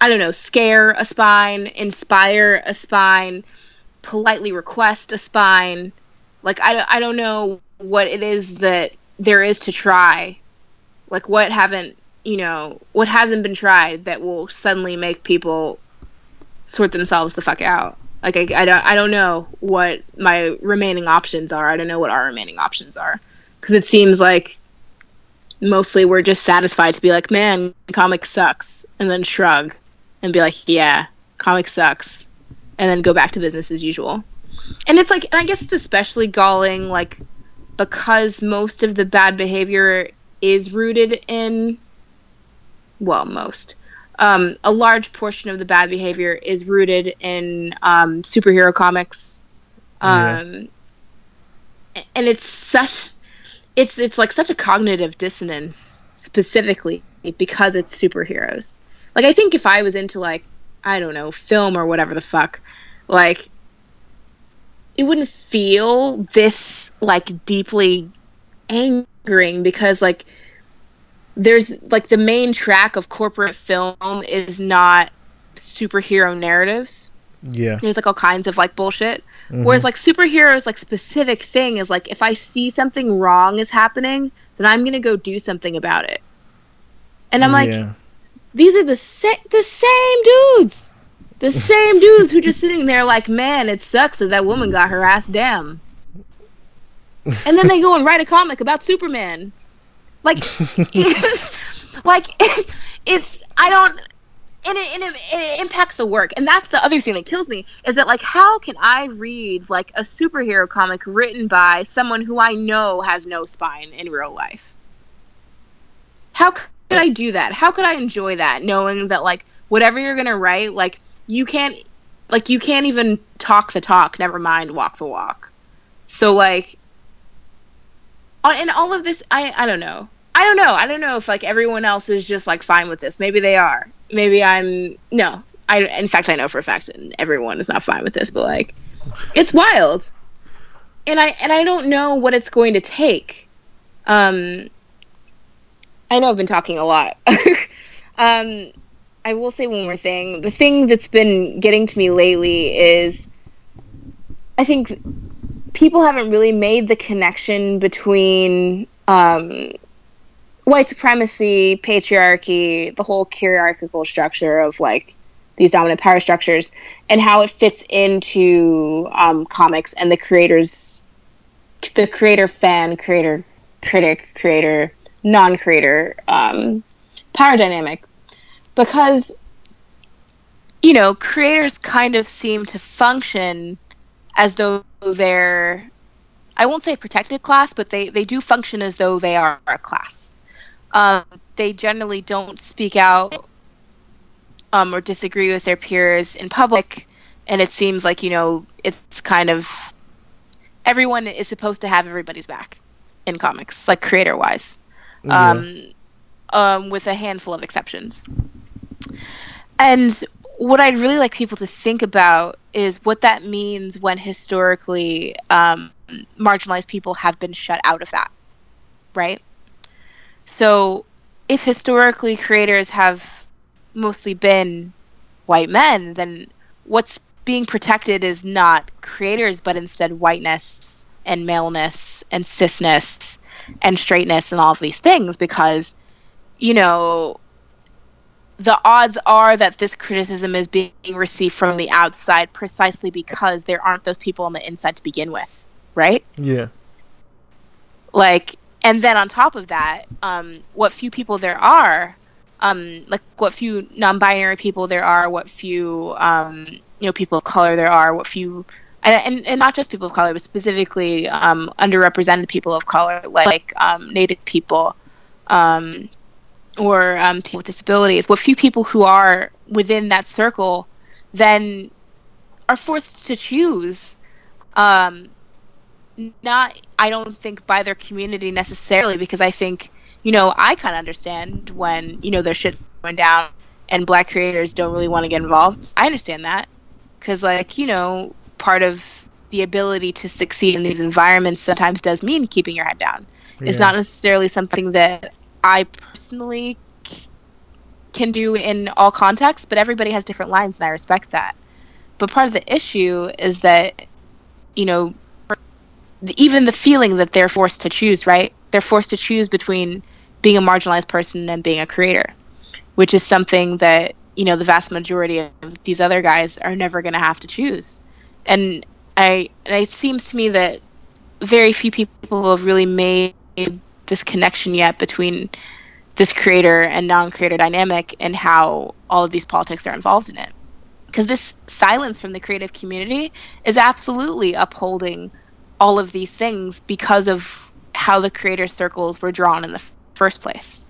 I don't know scare a spine, inspire a spine, politely request a spine. Like I I don't know what it is that there is to try. Like what haven't you know what hasn't been tried that will suddenly make people sort themselves the fuck out. Like I, I don't I don't know what my remaining options are. I don't know what our remaining options are because it seems like mostly we're just satisfied to be like, man, comic sucks, and then shrug and be like, yeah, comic sucks, and then go back to business as usual. And it's like, and I guess it's especially galling, like because most of the bad behavior is rooted in well, most. Um, a large portion of the bad behavior is rooted in um, superhero comics, um, and it's such it's it's like such a cognitive dissonance specifically because it's superheroes. Like I think if I was into like I don't know film or whatever the fuck, like it wouldn't feel this like deeply angering because like there's like the main track of corporate film is not superhero narratives. Yeah. There's like all kinds of like bullshit. Mm-hmm. Whereas like superheroes like specific thing is like if I see something wrong is happening, then I'm gonna go do something about it. And I'm like, yeah. these are the sa- the same dudes, the same dudes who just sitting there like, man, it sucks that that woman got her ass down. And then they go and write a comic about Superman. Like, it's, like it's I don't. And it, and, it, and it impacts the work, and that's the other thing that kills me is that like how can I read like a superhero comic written by someone who I know has no spine in real life? How could I do that? How could I enjoy that knowing that like whatever you're gonna write, like you can't, like you can't even talk the talk. Never mind walk the walk. So like, and all of this, I I don't know. I don't know. I don't know if like everyone else is just like fine with this. Maybe they are. Maybe I'm no. I in fact I know for a fact everyone is not fine with this, but like it's wild. And I and I don't know what it's going to take. Um I know I've been talking a lot. um I will say one more thing. The thing that's been getting to me lately is I think people haven't really made the connection between um, white supremacy, patriarchy, the whole hierarchical structure of like these dominant power structures, and how it fits into um, comics and the creators, the creator, fan, creator, critic, creator, non-creator um, power dynamic, because you know creators kind of seem to function as though they're I won't say protected class, but they, they do function as though they are a class. Um, they generally don't speak out um, or disagree with their peers in public, and it seems like you know it's kind of everyone is supposed to have everybody's back in comics, like creator wise, um, um, with a handful of exceptions. And what I'd really like people to think about is what that means when historically um, marginalized people have been shut out of that, right? So, if historically creators have mostly been white men, then what's being protected is not creators, but instead whiteness and maleness and cisness and straightness and all of these things because, you know, the odds are that this criticism is being received from the outside precisely because there aren't those people on the inside to begin with, right? Yeah. Like, and then on top of that, um, what few people there are, um, like what few non-binary people there are, what few, um, you know, people of color there are, what few, and, and, and not just people of color, but specifically um, underrepresented people of color, like, like um, Native people, um, or um, people with disabilities, what few people who are within that circle then are forced to choose. Um, not, I don't think, by their community necessarily, because I think, you know, I kind of understand when, you know, there's shit going down and black creators don't really want to get involved. I understand that. Because, like, you know, part of the ability to succeed in these environments sometimes does mean keeping your head down. It's not necessarily something that I personally c- can do in all contexts, but everybody has different lines, and I respect that. But part of the issue is that, you know, even the feeling that they're forced to choose, right? They're forced to choose between being a marginalized person and being a creator, which is something that, you know, the vast majority of these other guys are never going to have to choose. And I, and it seems to me that very few people have really made this connection yet between this creator and non-creator dynamic and how all of these politics are involved in it. Because this silence from the creative community is absolutely upholding all of these things because of how the creator circles were drawn in the f- first place.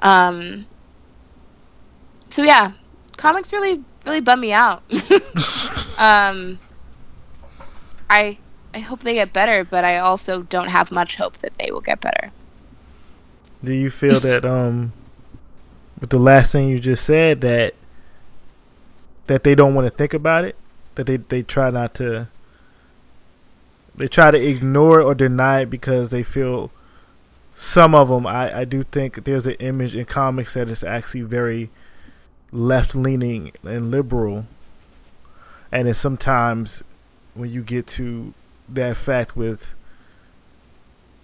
Um so yeah comics really really bum me out. Um i i hope they get better but i also don't have much hope that they will get better. Do you feel that um with the last thing you just said that that they don't want to think about it, that they they try not to they try to ignore it or deny it because they feel some of them I, I do think there's an image in comics that is actually very left leaning and liberal. And then sometimes when you get to that fact with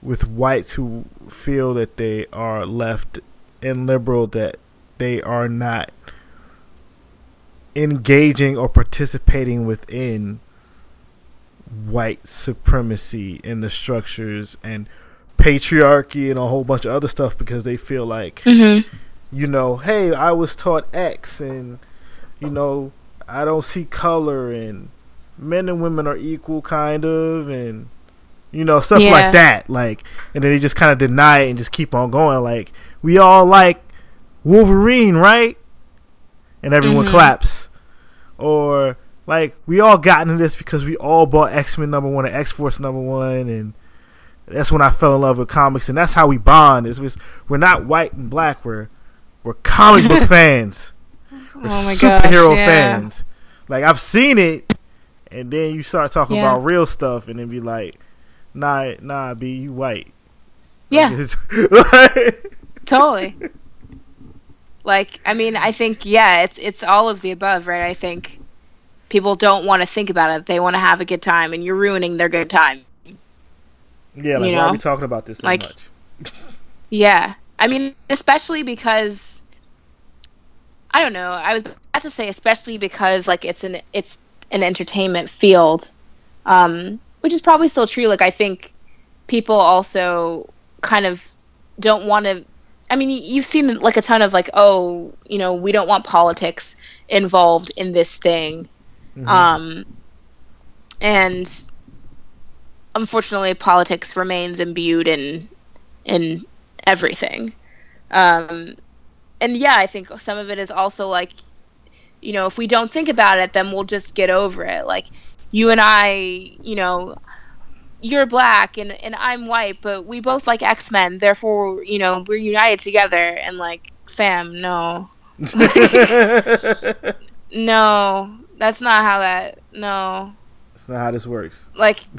with whites who feel that they are left and liberal that they are not engaging or participating within white supremacy in the structures and patriarchy and a whole bunch of other stuff because they feel like Mm-hmm. you know hey i was taught x and you know i don't see color and men and women are equal kind of and you know stuff Yeah. like that like and then they just kind of deny it and just keep on going like we all like wolverine right and everyone Mhm. claps or like we all got into this because we all bought x-men number one and x-force number one and that's when i fell in love with comics and that's how we bond is we're not white and black we're we're comic book fans we're Oh my gosh, superhero yeah. fans like i've seen it and then you start talking Yeah. about real stuff and then be like nah nah be you white Yeah. Like, Totally. Like, I mean, I think yeah, it's it's all of the above, right? I think people don't want to think about it; they want to have a good time, and you're ruining their good time. yeah like You why are know? we talking about this so Like- much Yeah, I mean, especially because I don't know. I was about to say especially because like it's an it's an entertainment field, um, which is probably still true. Like I think people also kind of don't want to. I mean, you've seen like a ton of like, oh, you know, we don't want politics involved in this thing, um, and unfortunately, politics remains imbued in in everything. Um, and yeah, I think some of it is also like, you know, if we don't think about it, then we'll just get over it. Like you and I, you know, you're black and, and I'm white, but we both like X Men. Therefore, you know, we're united together. And like, fam, no, no, that's not how that. No, that's not how this works like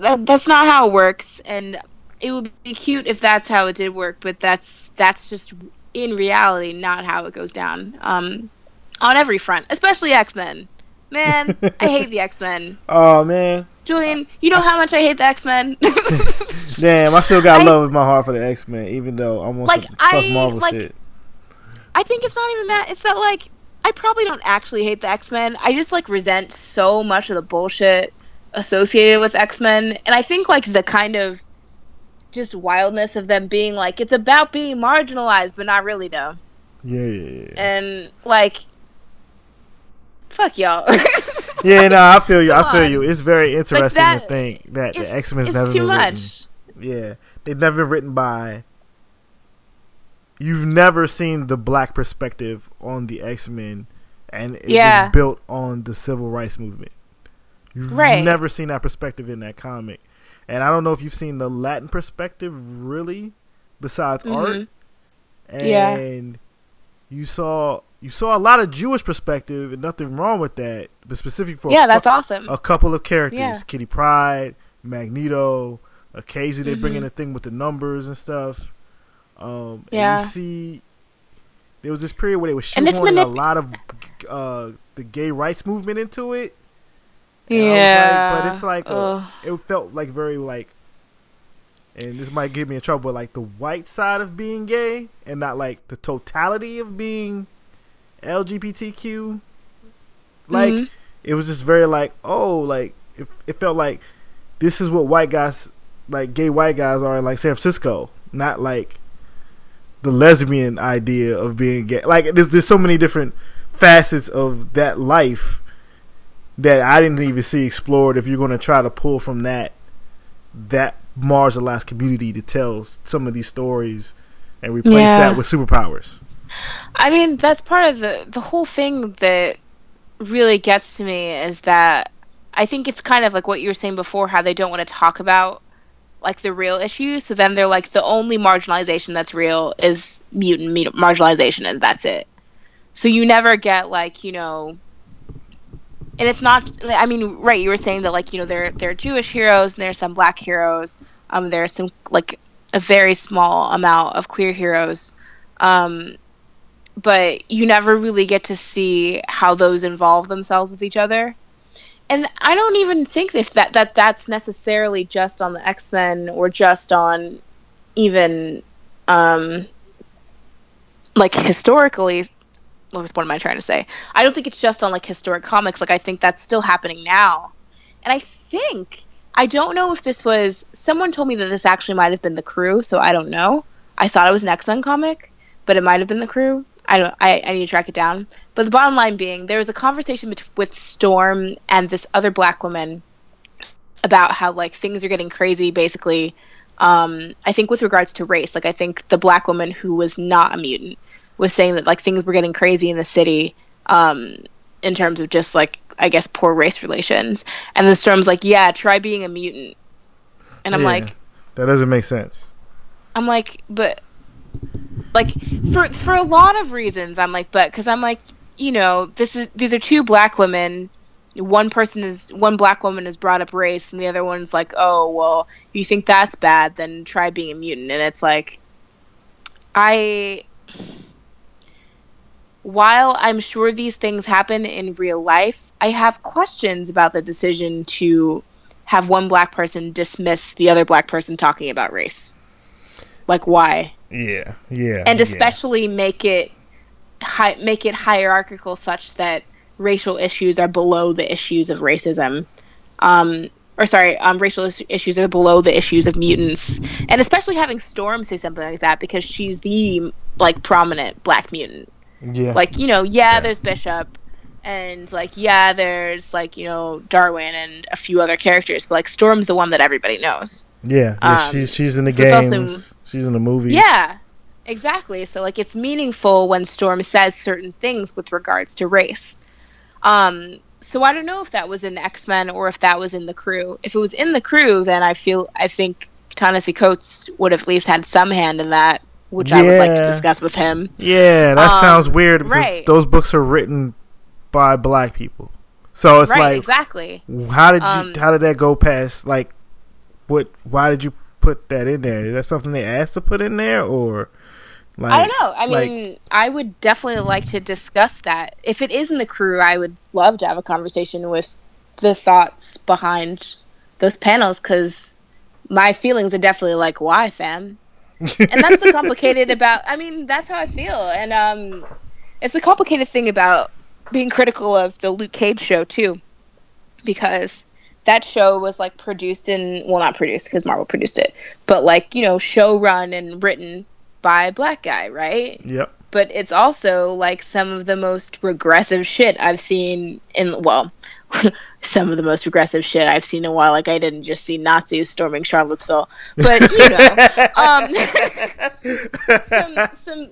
that, that's not how it works and it would be cute if that's how it did work but that's that's just in reality not how it goes down um on every front especially x-men man i hate the x-men oh man julian you know how much i hate the x-men Damn, I still got I- love in my heart for the X Men, even though I'm on Like, I- Marvel like- shit. I think it's not even that. It's that like I probably don't actually hate the X Men. I just like resent so much of the bullshit associated with X Men, and I think like the kind of just wildness of them being like it's about being marginalized, but not really though. Yeah, yeah, yeah. And like, fuck y'all. Yeah, no, I feel you. I feel on. you. It's very interesting that- to think that the X Men's it's never too been written. much. Yeah, they've never been written by. You've never seen the black perspective on the X Men, and it Yeah. was built on the civil rights movement. You've Right. never seen that perspective in that comic, and I don't know if you've seen the Latin perspective really, besides art. Mhm. And Yeah. you saw you saw a lot of Jewish perspective, and nothing wrong with that. But specific for Yeah, cou- that's awesome. a couple of characters Yeah. Kitty Pryde, Magneto. Occasionally they bring in a thing with the numbers and stuff. Um, Yeah. And you see, there was this period where they were it's shoehorning a lot of uh, the gay rights movement into it. And I like- Yeah, but it's like a, it felt like very like, and this might get me in trouble, but like the white side of being gay and not like the totality of being LGBTQ. Like Mhm. it was just very like oh like it, it felt like this is what white guys like gay white guys are in like San Francisco, not like the lesbian idea of being gay. Like there's there's so many different facets of that life that I didn't even see explored. If you're going to try to pull from that that marginalized community to tell some of these stories and replace Yeah. that with superpowers. I mean, that's part of the the whole thing that really gets to me is that I think it's kind of like what you were saying before, how they don't want to talk about like the real issue. So then they're like the only marginalization that's real is mutant, mutant marginalization, and that's it. So you never get like you know, and it's not. I mean, right? You were saying that like you know there there are Jewish heroes and there's some black heroes. Um, there's some like a very small amount of queer heroes. Um, but you never really get to see how those involve themselves with each other and I don't even think if that that that's necessarily just on the X Men or just on even um like historically. What am I trying to say? I don't think it's just on like historic comics. Like I think that's still happening now, and I think I don't know if this was someone told me that this actually might have been the crew, so I don't know. I thought it was an X Men comic, but it might have been the crew. I don't. I, I need to track it down. But the bottom line being, there was a conversation bet- with Storm and this other black woman about how like things are getting crazy. Basically, um, I think with regards to race, like I think the black woman who was not a mutant was saying that like things were getting crazy in the city um, in terms of just like I guess poor race relations. And the Storm's like, yeah, try being a mutant. And I'm Yeah. like, That doesn't make sense. I'm like, but like for for a lot of reasons, I'm like, but because I'm like, you know, this is these are two black women. One person is one black woman has brought up race, and the other one's like, oh well, if you think that's bad, then try being a mutant. And it's like, I. While I'm sure these things happen in real life, I have questions about the decision to have one black person dismiss the other black person talking about race. Like, why? Yeah, yeah. and yeah. especially make it hi- make it hierarchical such that racial issues are below the issues of racism um or sorry um racial is- issues are below the issues of mutants and especially having storm say something like that because she's the like prominent black mutant yeah, like you know yeah there's bishop and like yeah there's like you know darwin and a few other characters but like storm's the one that everybody knows yeah. yeah um, she's she's in the so games. also- she's in the movies. Yeah, exactly. So like it's meaningful when Storm says certain things with regards to race. Um, so I don't know if that was in X Men or if that was in the crew. If it was in the crew, then I feel I think Ta-Nehisi Coates would have at least had some hand in that, which I would like to discuss with him. Yeah, that Um, sounds weird because right. those books are written by black people. So it's right, like, exactly. how did you? Um, how did that go past? Like, what? Why did you put that in there? Is that something they asked to put in there, or like? I don't know. I like- mean, I would definitely like to discuss that. If it is in the crew, I would love to have a conversation with the thoughts behind those panels because my feelings are definitely like, why, fam? And that's the complicated about. I mean, that's how I feel, and um, it's the complicated thing about being critical of the Luke Cage show too, because that show was like produced and well, not produced because Marvel produced it, but like you know, show run and written by a black guy, right? Yep. But it's also like some of the most regressive shit I've seen in well. some of the most regressive shit I've seen in a while. Like I didn't just see Nazis storming Charlottesville, but you know, um, some some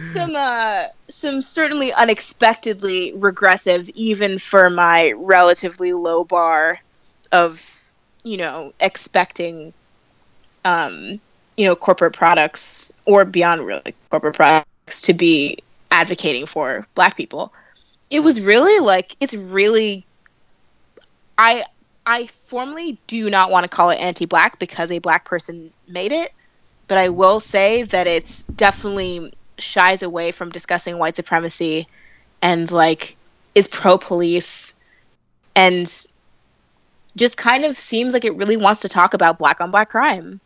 some uh some certainly unexpectedly regressive even for my relatively low bar of you know expecting um you know corporate products or beyond really corporate products to be advocating for black people it was really like it's really i i formally do not want to call it anti-black because a black person made it but I will say that it's definitely shies away from discussing white supremacy and like is pro police and just kind of seems like it really wants to talk about black on black crime.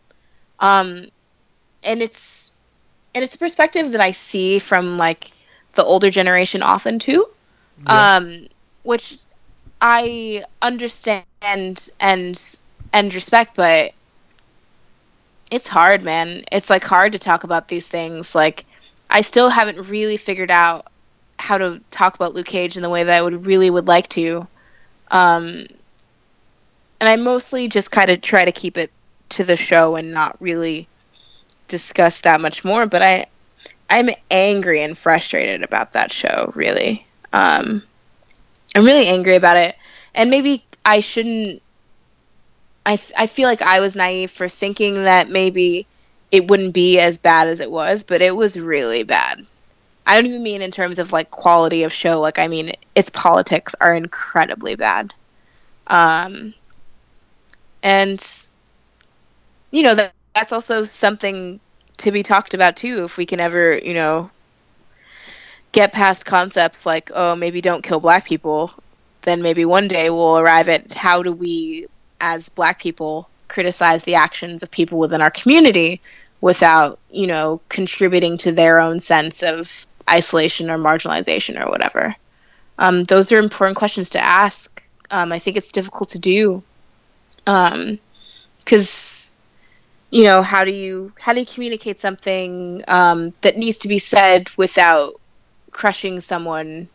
Um and it's and it's a perspective that I see from like the older generation often too. Um which I understand and and respect but it's hard, man. It's like hard to talk about these things. Like I still haven't really figured out how to talk about Luke Cage in the way that I would really would like to. Um and I mostly just kind of try to keep it to the show and not really discuss that much more, but I I'm angry and frustrated about that show, really. Um I'm really angry about it. And maybe I shouldn't I, I feel like I was naive for thinking that maybe it wouldn't be as bad as it was, but it was really bad. I don't even mean in terms of like quality of show. Like I mean, its politics are incredibly bad. Um, and you know that that's also something to be talked about too. If we can ever, you know, get past concepts like, oh, maybe don't kill black people, then maybe one day we'll arrive at how do we, as black people, criticize the actions of people within our community without, you know, contributing to their own sense of isolation or marginalization or whatever. Um, those are important questions to ask. Um, I think it's difficult to do because um, you know how do you how do you communicate something um, that needs to be said without crushing someone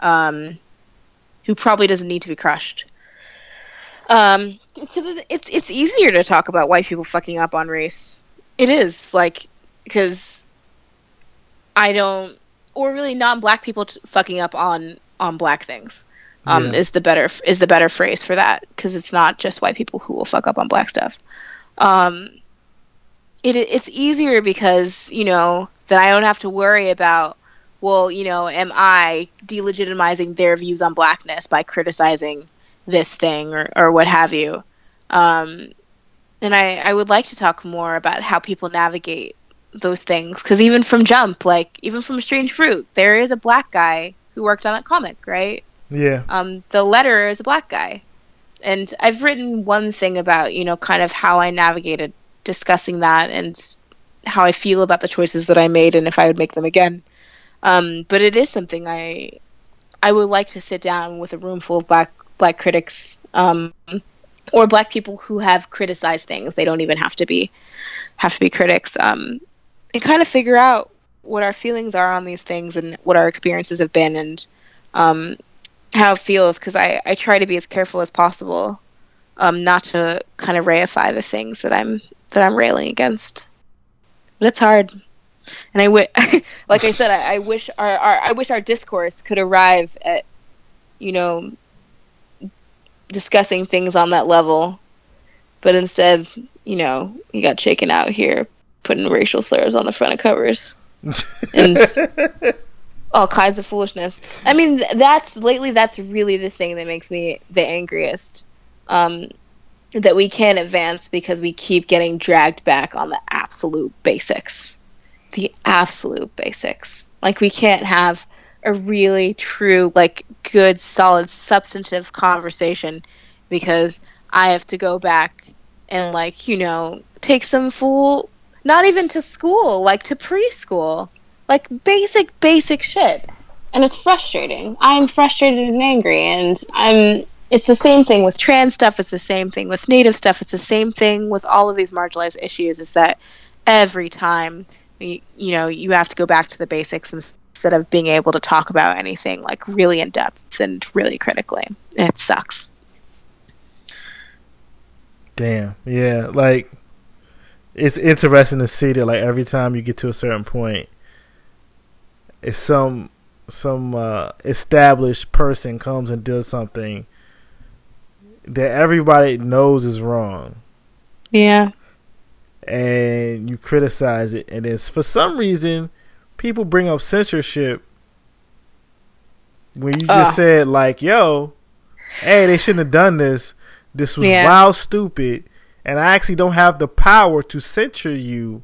um, who probably doesn't need to be crushed um, because it's it's easier to talk about white people fucking up on race it is like because i don't or really non-black people t- fucking up on on black things um, Yeah. is the better is the better phrase for that because it's not just white people who will fuck up on black stuff. Um, it it's easier because you know that I don't have to worry about well you know am I delegitimizing their views on blackness by criticizing this thing or or what have you. Um, and I I would like to talk more about how people navigate those things because even from Jump like even from Strange Fruit there is a black guy who worked on that comic right Yeah. um, the letter is a black guy. And I've written one thing about, you know, kind of how I navigated discussing that and how I feel about the choices that I made and if I would make them again. Um, but it is something I I would like to sit down with a room full of black black critics um, or black people who have criticized things. They don't even have to be have to be critics. Um, and kind of figure out what our feelings are on these things and what our experiences have been and um, how it feels because I, I try to be as careful as possible um, not to kind of reify the things that I'm that I'm railing against. But it's hard, and I wi- like I said, I, I wish our, our I wish our discourse could arrive at you know discussing things on that level, but instead, you know, you got Chaykin out here putting racial slurs on the front of covers and all kinds of foolishness. I mean, that's lately. That's really the thing that makes me the angriest. Um, that we can't advance because we keep getting dragged back on the absolute basics, the absolute basics. Like we can't have a really true, like good, solid, substantive conversation because I have to go back and like you know take some fool not even to school, like to preschool. Like basic basic shit. And it's frustrating. I'm frustrated and angry and i'm it's the same thing with trans stuff. It's the same thing with native stuff. It's the same thing with all of these marginalized issues is that every time you, you know you have to go back to the basics instead of being able to talk about anything like really in depth and really critically it sucks Damn. Yeah. Like, it's interesting to see that. Like every time you get to a certain point, it's some some uh, established person comes and does something that everybody knows is wrong, yeah and you criticize it, and it's for some reason people bring up censorship when you just Ugh. said like, "Yo, hey, they shouldn't have done this. This was Yeah. wild, stupid." And I actually don't have the power to censor you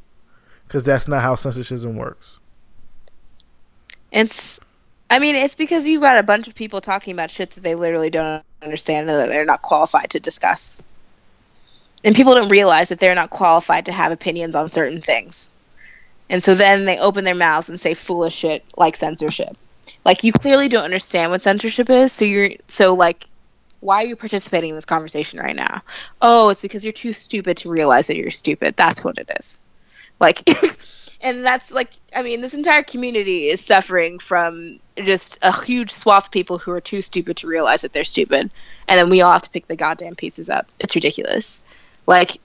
because that's not how censorship works. It's, I mean, it's because you got a bunch of people talking about shit that they literally don't understand and that they're not qualified to discuss. And people don't realize that they're not qualified to have opinions on certain things. And so then they open their mouths and say foolish shit like censorship. Like you clearly don't understand what censorship is, so you're so like why are you participating in this conversation right now? Oh, it's because you're too stupid to realize that you're stupid. That's what it is. Like and that's like i mean this entire community is suffering from just a huge swath of people who are too stupid to realize that they're stupid and then we all have to pick the goddamn pieces up it's ridiculous like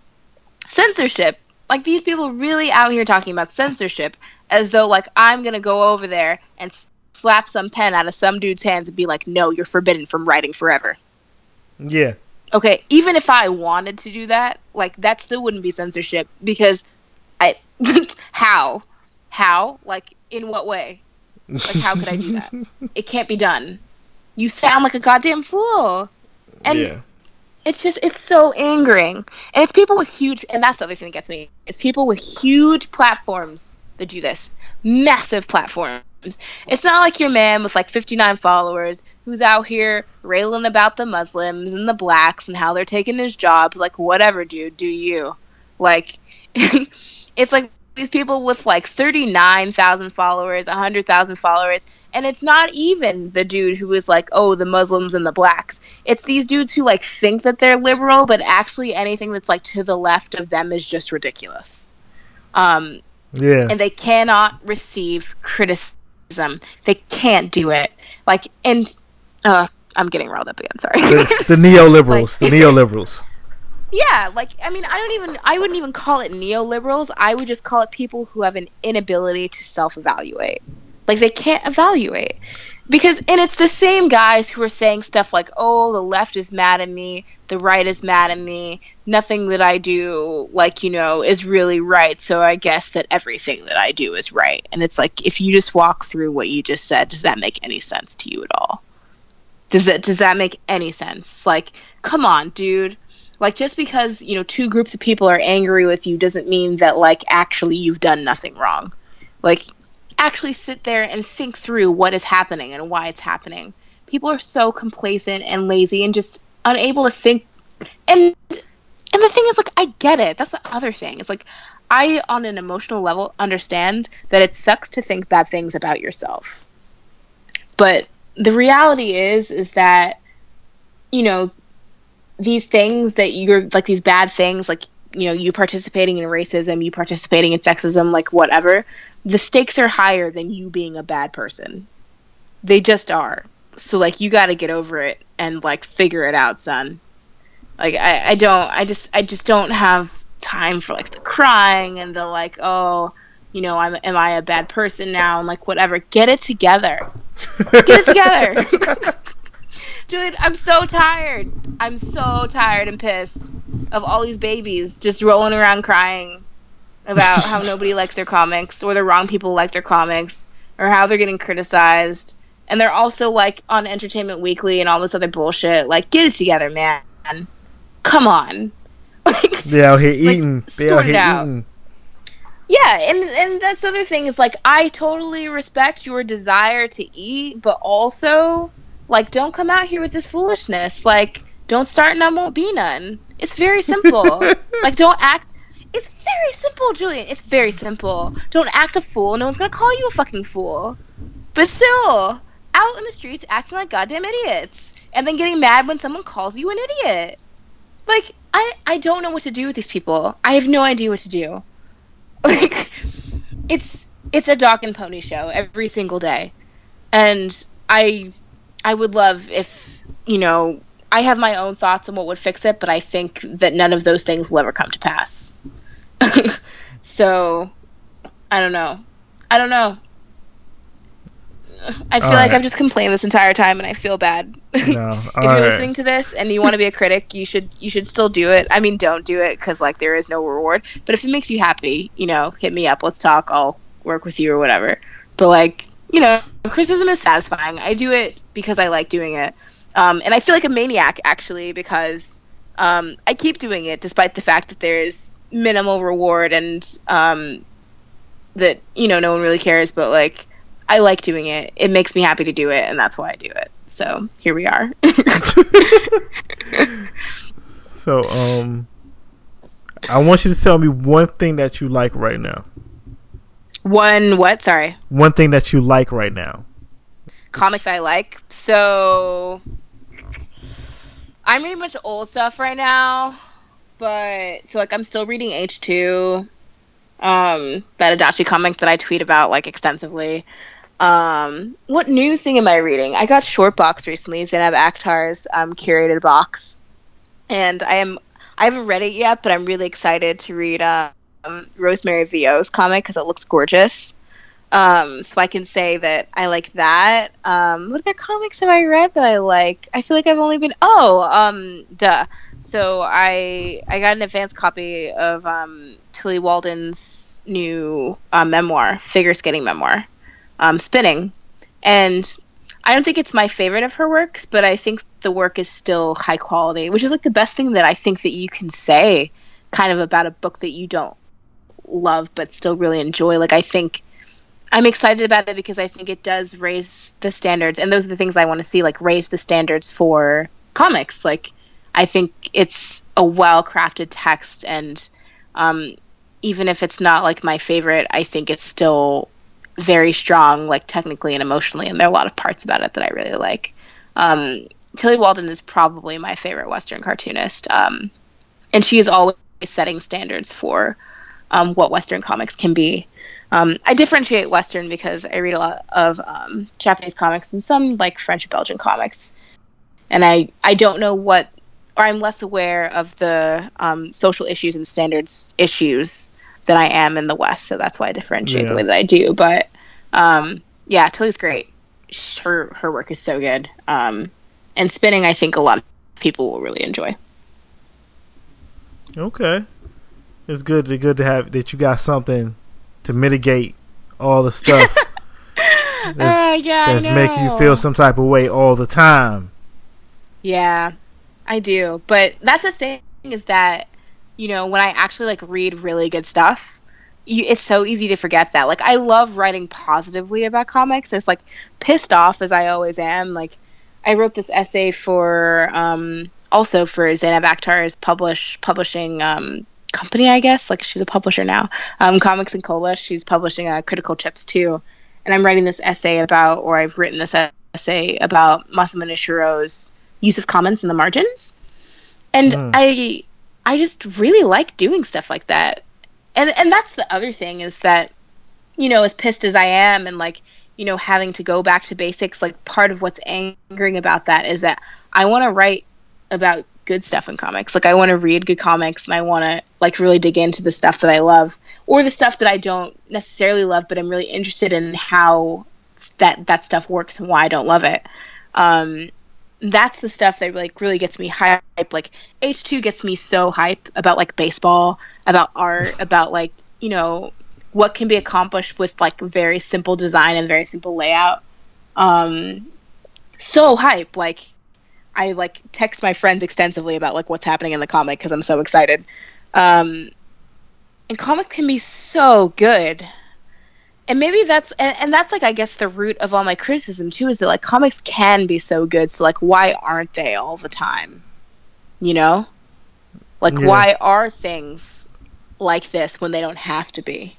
censorship like these people really out here talking about censorship as though like i'm gonna go over there and s- slap some pen out of some dude's hands and be like no you're forbidden from writing forever Yeah, Okay, even if I wanted to do that, like that still wouldn't be censorship because I how? How? Like in what way? Like how could I do that? it can't be done. You sound like a goddamn fool. And yeah. It's just it's so angering. And it's people with huge and that's the other thing that gets me. It's people with huge platforms that do this. Massive platforms. It's not like your man with like 59 followers who's out here railing about the muslims and the blacks and how they're taking his jobs. Like whatever dude do you. Like it's like these people with like 39,000 followers, 100,000 followers, and it's not even the dude who is like, oh, the Muslims and the blacks. It's these dudes who like think that they're liberal, but actually anything that's like to the left of them is just ridiculous. Um, Yeah. and they cannot receive criticism. They can't do it. Like, and uh, I'm getting riled up again. Sorry. the, the neoliberals. Like- the neoliberals. Yeah, like I mean, I don't even I wouldn't even call it neoliberals. I would just call it people who have an inability to self-evaluate. Like they can't evaluate. Because and it's the same guys who are saying stuff like, "Oh, the left is mad at me, the right is mad at me. Nothing that I do like, you know, is really right, so I guess that everything that I do is right." And it's like if you just walk through what you just said, does that make any sense to you at all? Does that does that make any sense? Like, come on, dude like just because you know two groups of people are angry with you doesn't mean that like actually you've done nothing wrong. Like actually sit there and think through what is happening and why it's happening. People are so complacent and lazy and just unable to think. And and the thing is like i get it. That's the other thing. It's like i on an emotional level understand that it sucks to think bad things about yourself. But the reality is is that you know these things that you're like these bad things like you know you participating in racism you participating in sexism like whatever the stakes are higher than you being a bad person. They just are. So like you got to get over it and like figure it out son. Like I, I don't i just i just don't have time for like the crying and the like oh you know i'm am i a bad person now? And like whatever. Get it together. Get it together Dude, I'm so tired. I'm so tired and pissed of all these babies just rolling around crying about how nobody likes their comics or the wrong people like their comics or how they're getting criticized. And they're also like on Entertainment Weekly and all this other bullshit. Like, get it together, man. Come on. Like, They out here eating. they out here out. eating. yeah, and and that's the other thing is like I totally respect your desire to eat, but also like don't come out here with this foolishness. Like don't start none won't be none. It's very simple. like don't act it's very simple, Julian. It's very simple. Don't act a fool. No one's gonna call you a fucking fool. But still, out in the streets acting like goddamn idiots, and then getting mad when someone calls you an idiot. Like I, I don't know what to do with these people. I have no idea what to do. Like it's it's a dog and pony show every single day, and I I would love if you know I have my own thoughts on what would fix it, but I think that none of those things will ever come to pass. so I don't know. I don't know. I feel All like right. I've just complained this entire time, and I feel bad. No. if you're right. listening to this and you want to be a critic, you should you should still do it. I mean, don't do it because like there is no reward. But if it makes you happy, you know, hit me up. Let's talk. I'll work with you or whatever. But like, you know, criticism is satisfying. I do it because I like doing it, um, and I feel like a maniac actually because um, I keep doing it despite the fact that there's minimal reward and um, that you know no one really cares. But like, I like doing it. It makes me happy to do it, and that's why I do it. So here we are. So, um, I want you to tell me one thing that you like right now. One what? Sorry. One thing that you like right now. Comics I like. So I'm reading a bunch of old stuff right now, but so like I'm still reading H two, um, that Adachi comic that I tweet about like extensively. Um, what new thing am I reading? I got Short Box recently, Zainab Akhtar's um, curated box, and I am I haven't read it yet, but I'm really excited to read um, Rosemary Vio's comic because it looks gorgeous. Um, so I can say that I like that. Um, what other comics have I read that I like? I feel like I've only been oh, um, duh. So I I got an advance copy of um, Tillie Walden's new uh, memoir, figure skating memoir, um, Spinning, and I don't think it's my favorite of her works, but I think the work is still high quality, which is like the best thing that I think that you can say, kind of about a book that you don't love but still really enjoy. Like I think I'm excited about it because I think it does raise the standards, and those are the things I want to see, like raise the standards for comics. Like I think it's a well crafted text, and um, even if it's not like my favorite, I think it's still very strong, like technically and emotionally, and there are a lot of parts about it that I really like. Um, Tillie Walden is probably my favorite Western cartoonist, um, and she is always setting standards for um, what Western comics can be. Um, I differentiate Western because I read a lot of um, Japanese comics and some like French Belgian comics, and I I don't know what or I'm less aware of the um, social issues and standards issues than I am in the West. So that's why I differentiate Yeah. the way that I do. But um, yeah, Tillie's great. Her her work is so good. Um, and spinning, I think a lot of people will really enjoy. Okay, it's good. To, good to have that you got something to mitigate all the stuff that's, Uh, yeah, that's making you feel some type of way all the time. Yeah, I do. But that's the thing is that, you know, when I actually like read really good stuff, you, it's so easy to forget that. Like, I love writing positively about comics. It's like pissed off as I always am. Like, I wrote this essay for, um, also for Zainab Akhtar's publish publishing um, company, I guess. Like, she's a publisher now. Um, Comics and Cola. She's publishing uh, Critical Chips too. And I'm writing this essay about, or I've written this essay about Masamo Nishiro's use of comments in the margins. And Mm. I I just really like doing stuff like that. And and that's the other thing is that you know, as pissed as I am and like, you know, having to go back to basics, like part of what's angering about that is that I want to write about good stuff in comics. Like I want to read good comics and I want to like really dig into the stuff that I love or the stuff that I don't necessarily love, but I'm really interested in how that that stuff works and why I don't love it. Um, that's the stuff that like really gets me hype. Like H2 gets me so hype about like baseball, about art, about like, you know, what can be accomplished with like very simple design and very simple layout. Um so hype like I like text my friends extensively about like what's happening in the comic because I'm so excited. Um and comics can be so good and maybe that's and, and that's like i guess the root of all my criticism too is that like comics can be so good so like why aren't they all the time you know like Yeah. why are things like this when they don't have to be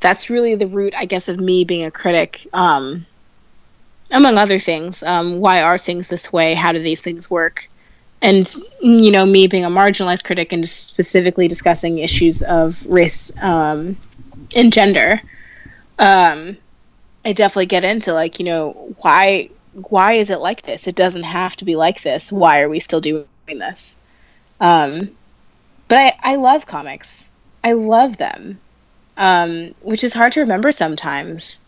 that's really the root i guess of me being a critic um among other things um why are things this way? How do these things work? And you know me being a marginalized critic and specifically discussing issues of race um and gender um i definitely get into like you know why why is it like this? It doesn't have to be like this. Why are we still doing this? Um but i i love comics. I love them. Um which is hard to remember sometimes.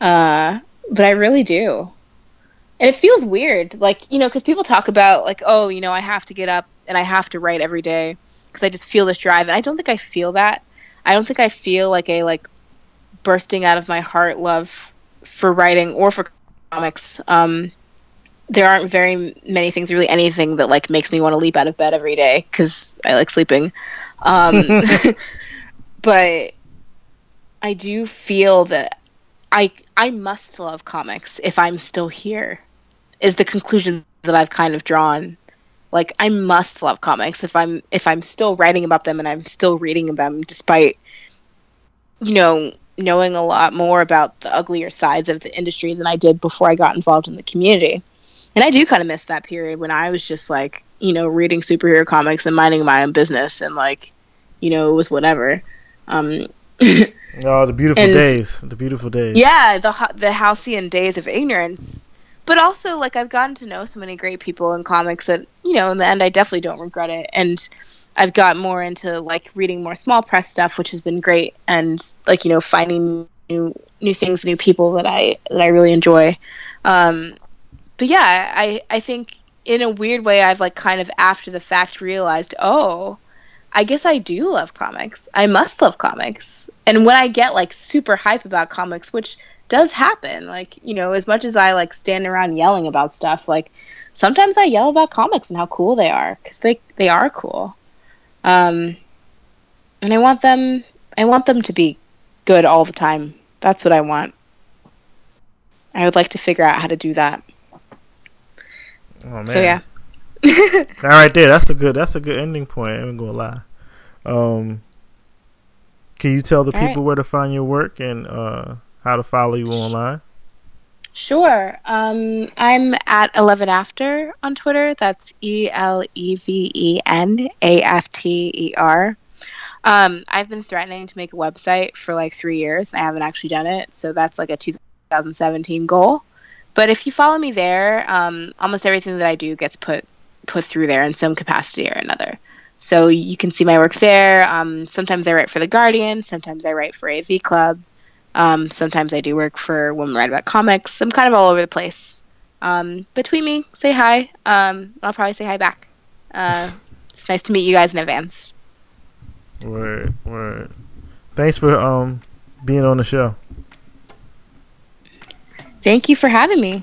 Uh but i really do and it feels weird like you know because people talk about like oh you know i have to get up and i have to write every day because i just feel this drive and i don't think i feel that i don't think i feel like a like bursting out of my heart love for writing or for comics. Um, there aren't very many things, really anything that like makes me want to leap out of bed every day because I like sleeping. Um, but I do feel that I I must love comics if I'm still here. Is the conclusion that I've kind of drawn. Like I must love comics if I'm if I'm still writing about them and I'm still reading them despite you know knowing a lot more about the uglier sides of the industry than I did before I got involved in the community. And I do kind of miss that period when I was just like, you know, reading superhero comics and minding my own business and like, you know, it was whatever. Um, Oh, the beautiful And- days. The beautiful days. yeah, the the halcyon days of ignorance. But also, like, I've gotten to know so many great people in comics that, you know, in the end, I definitely don't regret it. And I've got more into like reading more small press stuff, which has been great, and like you know finding new new things, new people that I that I really enjoy. Um, but yeah, I I think in a weird way I've like kind of after the fact realized, oh, I guess I do love comics. I must love comics. And when I get like super hype about comics, which does happen, like, you know, as much as I like stand around yelling about stuff, like sometimes I yell about comics and how cool they are cuz they they are cool. Um and I want them I want them to be good all the time. That's what I want. I would like to figure out how to do that. Oh man. So yeah. All right, there. That's a good. That's a good ending point. I ain't gonna lie. Um, can you tell the All people right. where to find your work and uh, how to follow you online? Sure. Um, I'm at Eleven After on Twitter. That's E L E V E N A F T E R. Um, I've been threatening to make a website for like three years, and I haven't actually done it. So that's like a 2017 goal. But if you follow me there, um, almost everything that I do gets put put through there in some capacity or another. So you can see my work there. Um, sometimes I write for the Guardian. Sometimes I write for AV Club. Um, sometimes I do work for Women Write About Comics. I'm kind of all over the place. Um, but tweet me, say hi. Um, I'll probably say hi back. Uh, it's nice to meet you guys in advance. Word, word. Thanks for um being on the show. Thank you for having me.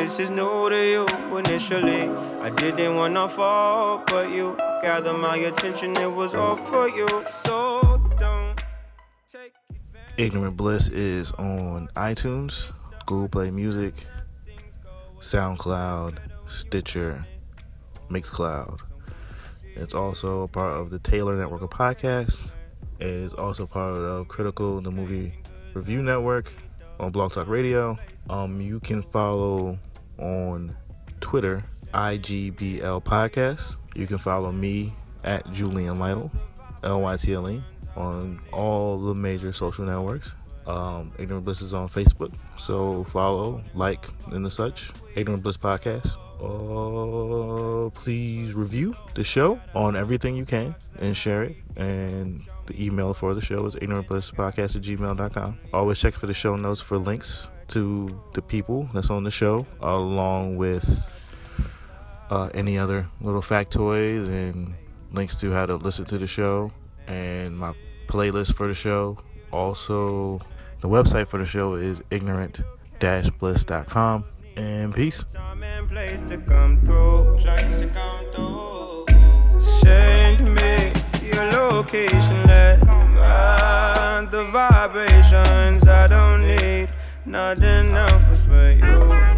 This is new to you. Initially, I didn't wanna fall, but you gathered my attention. It was all for you, so don't take. Ignorant Bliss is on iTunes, Google Play Music, SoundCloud, Stitcher, Mixcloud. It's also a part of the Taylor Network of Podcasts. It is also part of Critical, the movie review network on Blog Talk Radio. Um, you can follow on Twitter, IGBL Podcast. You can follow me at Julian Lytle, L Y T L E, on all the major social networks. Um, Ignorant Bliss is on Facebook, so follow, like, and the such. Ignorant Bliss Podcast. Uh, please review the show on everything you can and share it. And the email for the show is ignorantblisspodcast at gmail.com. Always check for the show notes for links to the people that's on the show, along with uh, any other little factoids and links to how to listen to the show and my playlist for the show. Also, the website for the show is peace. time and through. Send me your location. Let's ride the vibrations. I don't need nothing else but you.